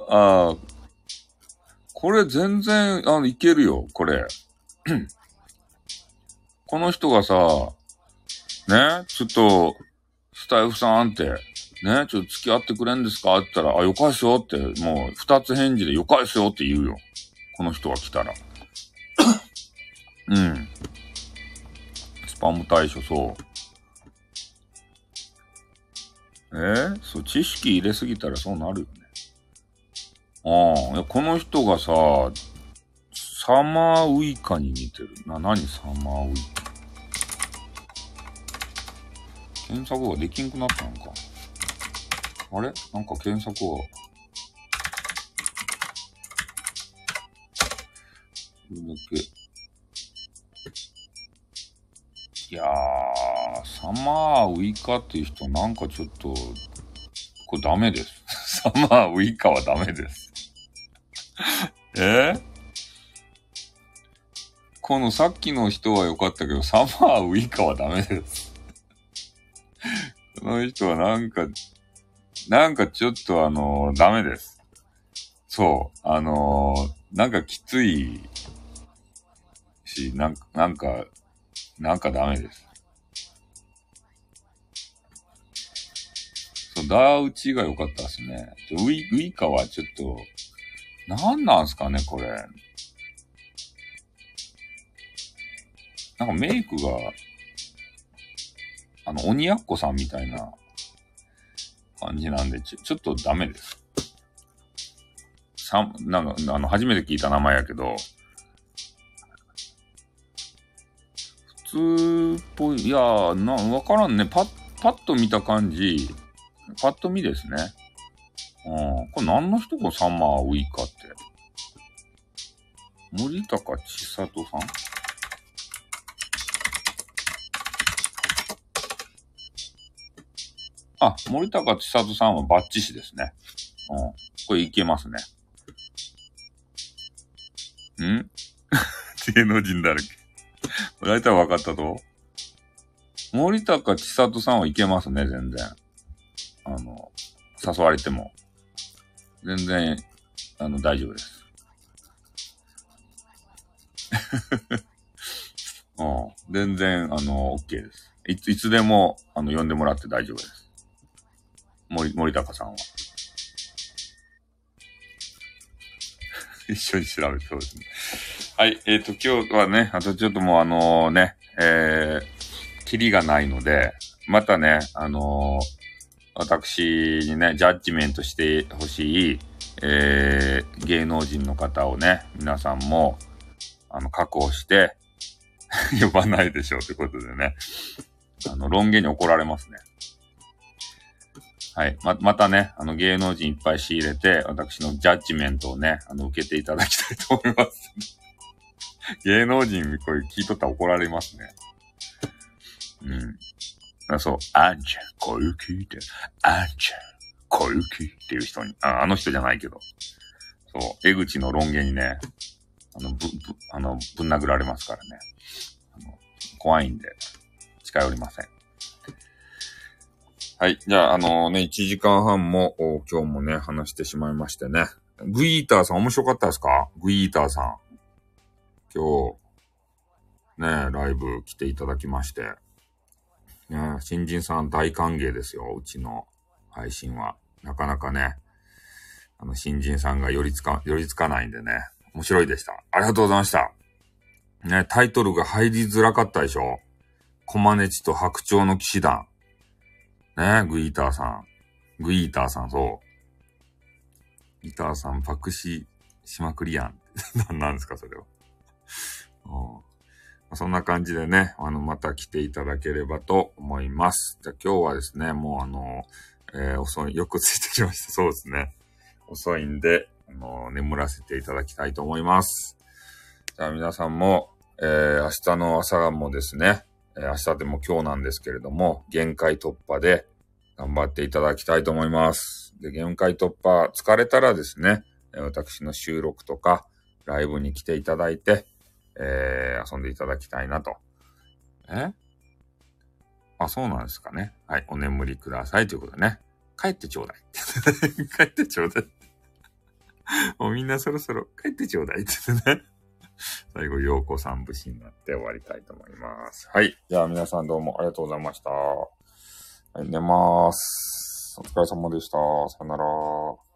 ああ、これ全然、あの、いけるよ、これ。この人がさ、ね、ちょっと、スタイフさんって、ね、ちょっと付き合ってくれんですかって言ったら、あ、よかいっすよって、もう、二つ返事でよかいっすよって言うよ。この人が来たら。うん。スパム対処、そう。えーそう、知識入れすぎたらそうなるよね。ああ、いやこの人がさ、サマーウイカに似てる。な、何サマーウイカ？検索ができんくなったのか。あれ？なんか検索が。これだけ。いやー、サマーウイカっていう人なんかちょっと、これダメです。サマーウイカはダメです。え？このさっきの人は良かったけど、サマーウイカはダメです。この人はなんか、なんかちょっとあのー、ダメです。そう、あのー、なんかきついし、なんか、なんか、なんかダメです。そう、ダーウチが良かったですね。ウイ、ウイカはちょっと、なんなんすかね、これ。なんかメイクが、あの、鬼奴さんみたいな感じなんで、ちょ、ちょっとダメです。さなんか、あの、初めて聞いた名前やけど、普通っぽい、いやー、な、わからんね。パッ、パッと見た感じ、パッと見ですね。うん。これ何の人がサマーウイカって？森高千里さん？あ、森高千里さんはバッチシですね。うん。これいけますね。ん？芸能人だらけ。大体分かったと？森高千里さんはいけますね、全然。あの、誘われても。全然、あの、大丈夫です。うん。全然、あの、OK です。いつ、いつでも、あの、呼んでもらって大丈夫です。森、森高さんは。一緒に調べてそうですね。はい。えっ、ー、と、今日はね、あとちょっともうあのね、えー、キリがないので、またね、あのー、私にね、ジャッジメントしてほしい、えー、芸能人の方をね、皆さんも、あの、確保して 呼ばないでしょうということでね、あの、論言に怒られますね。はい。ま、またね、あの、芸能人いっぱい仕入れて、私のジャッジメントをね、あの、受けていただきたいと思います。芸能人、これ聞いとったら怒られますね。うん。あそう、あんちゃん、小雪って、あんちゃん、小雪っていう人に、ああの人じゃないけど、そう、江口の論言にね、あの、ぶ、ぶ、あの、ぶん殴られますからね。怖いんで、近寄りません。はい。じゃあ、あのね、1時間半も、今日もね、話してしまいましてね。グイーターさん面白かったですか？グイーターさん。今日、ね、ライブ来ていただきまして。ね、新人さん大歓迎ですよ、うちの配信は。なかなかね、あの、新人さんが寄りつか、寄りつかないんでね、面白いでした。ありがとうございました。ね、タイトルが入りづらかったでしょ？コマネチと白鳥の騎士団。ねえ、グイーターさん。グイーターさん、そう。ギターさん、爆死しまくりやん。何なんですか、それは。そんな感じでね、あの、また来ていただければと思います。じゃ今日はですね、もうあの、えー、遅い、よくついてきました。そうですね。遅いんで、あの、眠らせていただきたいと思います。じゃあ皆さんも、えー、明日の朝もですね、え、明日でも今日なんですけれども、限界突破で頑張っていただきたいと思います。で、限界突破疲れたらですね、私の収録とかライブに来ていただいて、えー、遊んでいただきたいなと。え？あ、そうなんですかね。はい。お眠りくださいということでね。帰ってちょうだい。帰ってちょうだい。もうみんなそろそろ帰ってちょうだいってね。最後、陽子さん節になって終わりたいと思います。はい。じゃあ皆さんどうもありがとうございました。はい、寝まーす。お疲れ様でした。さよなら。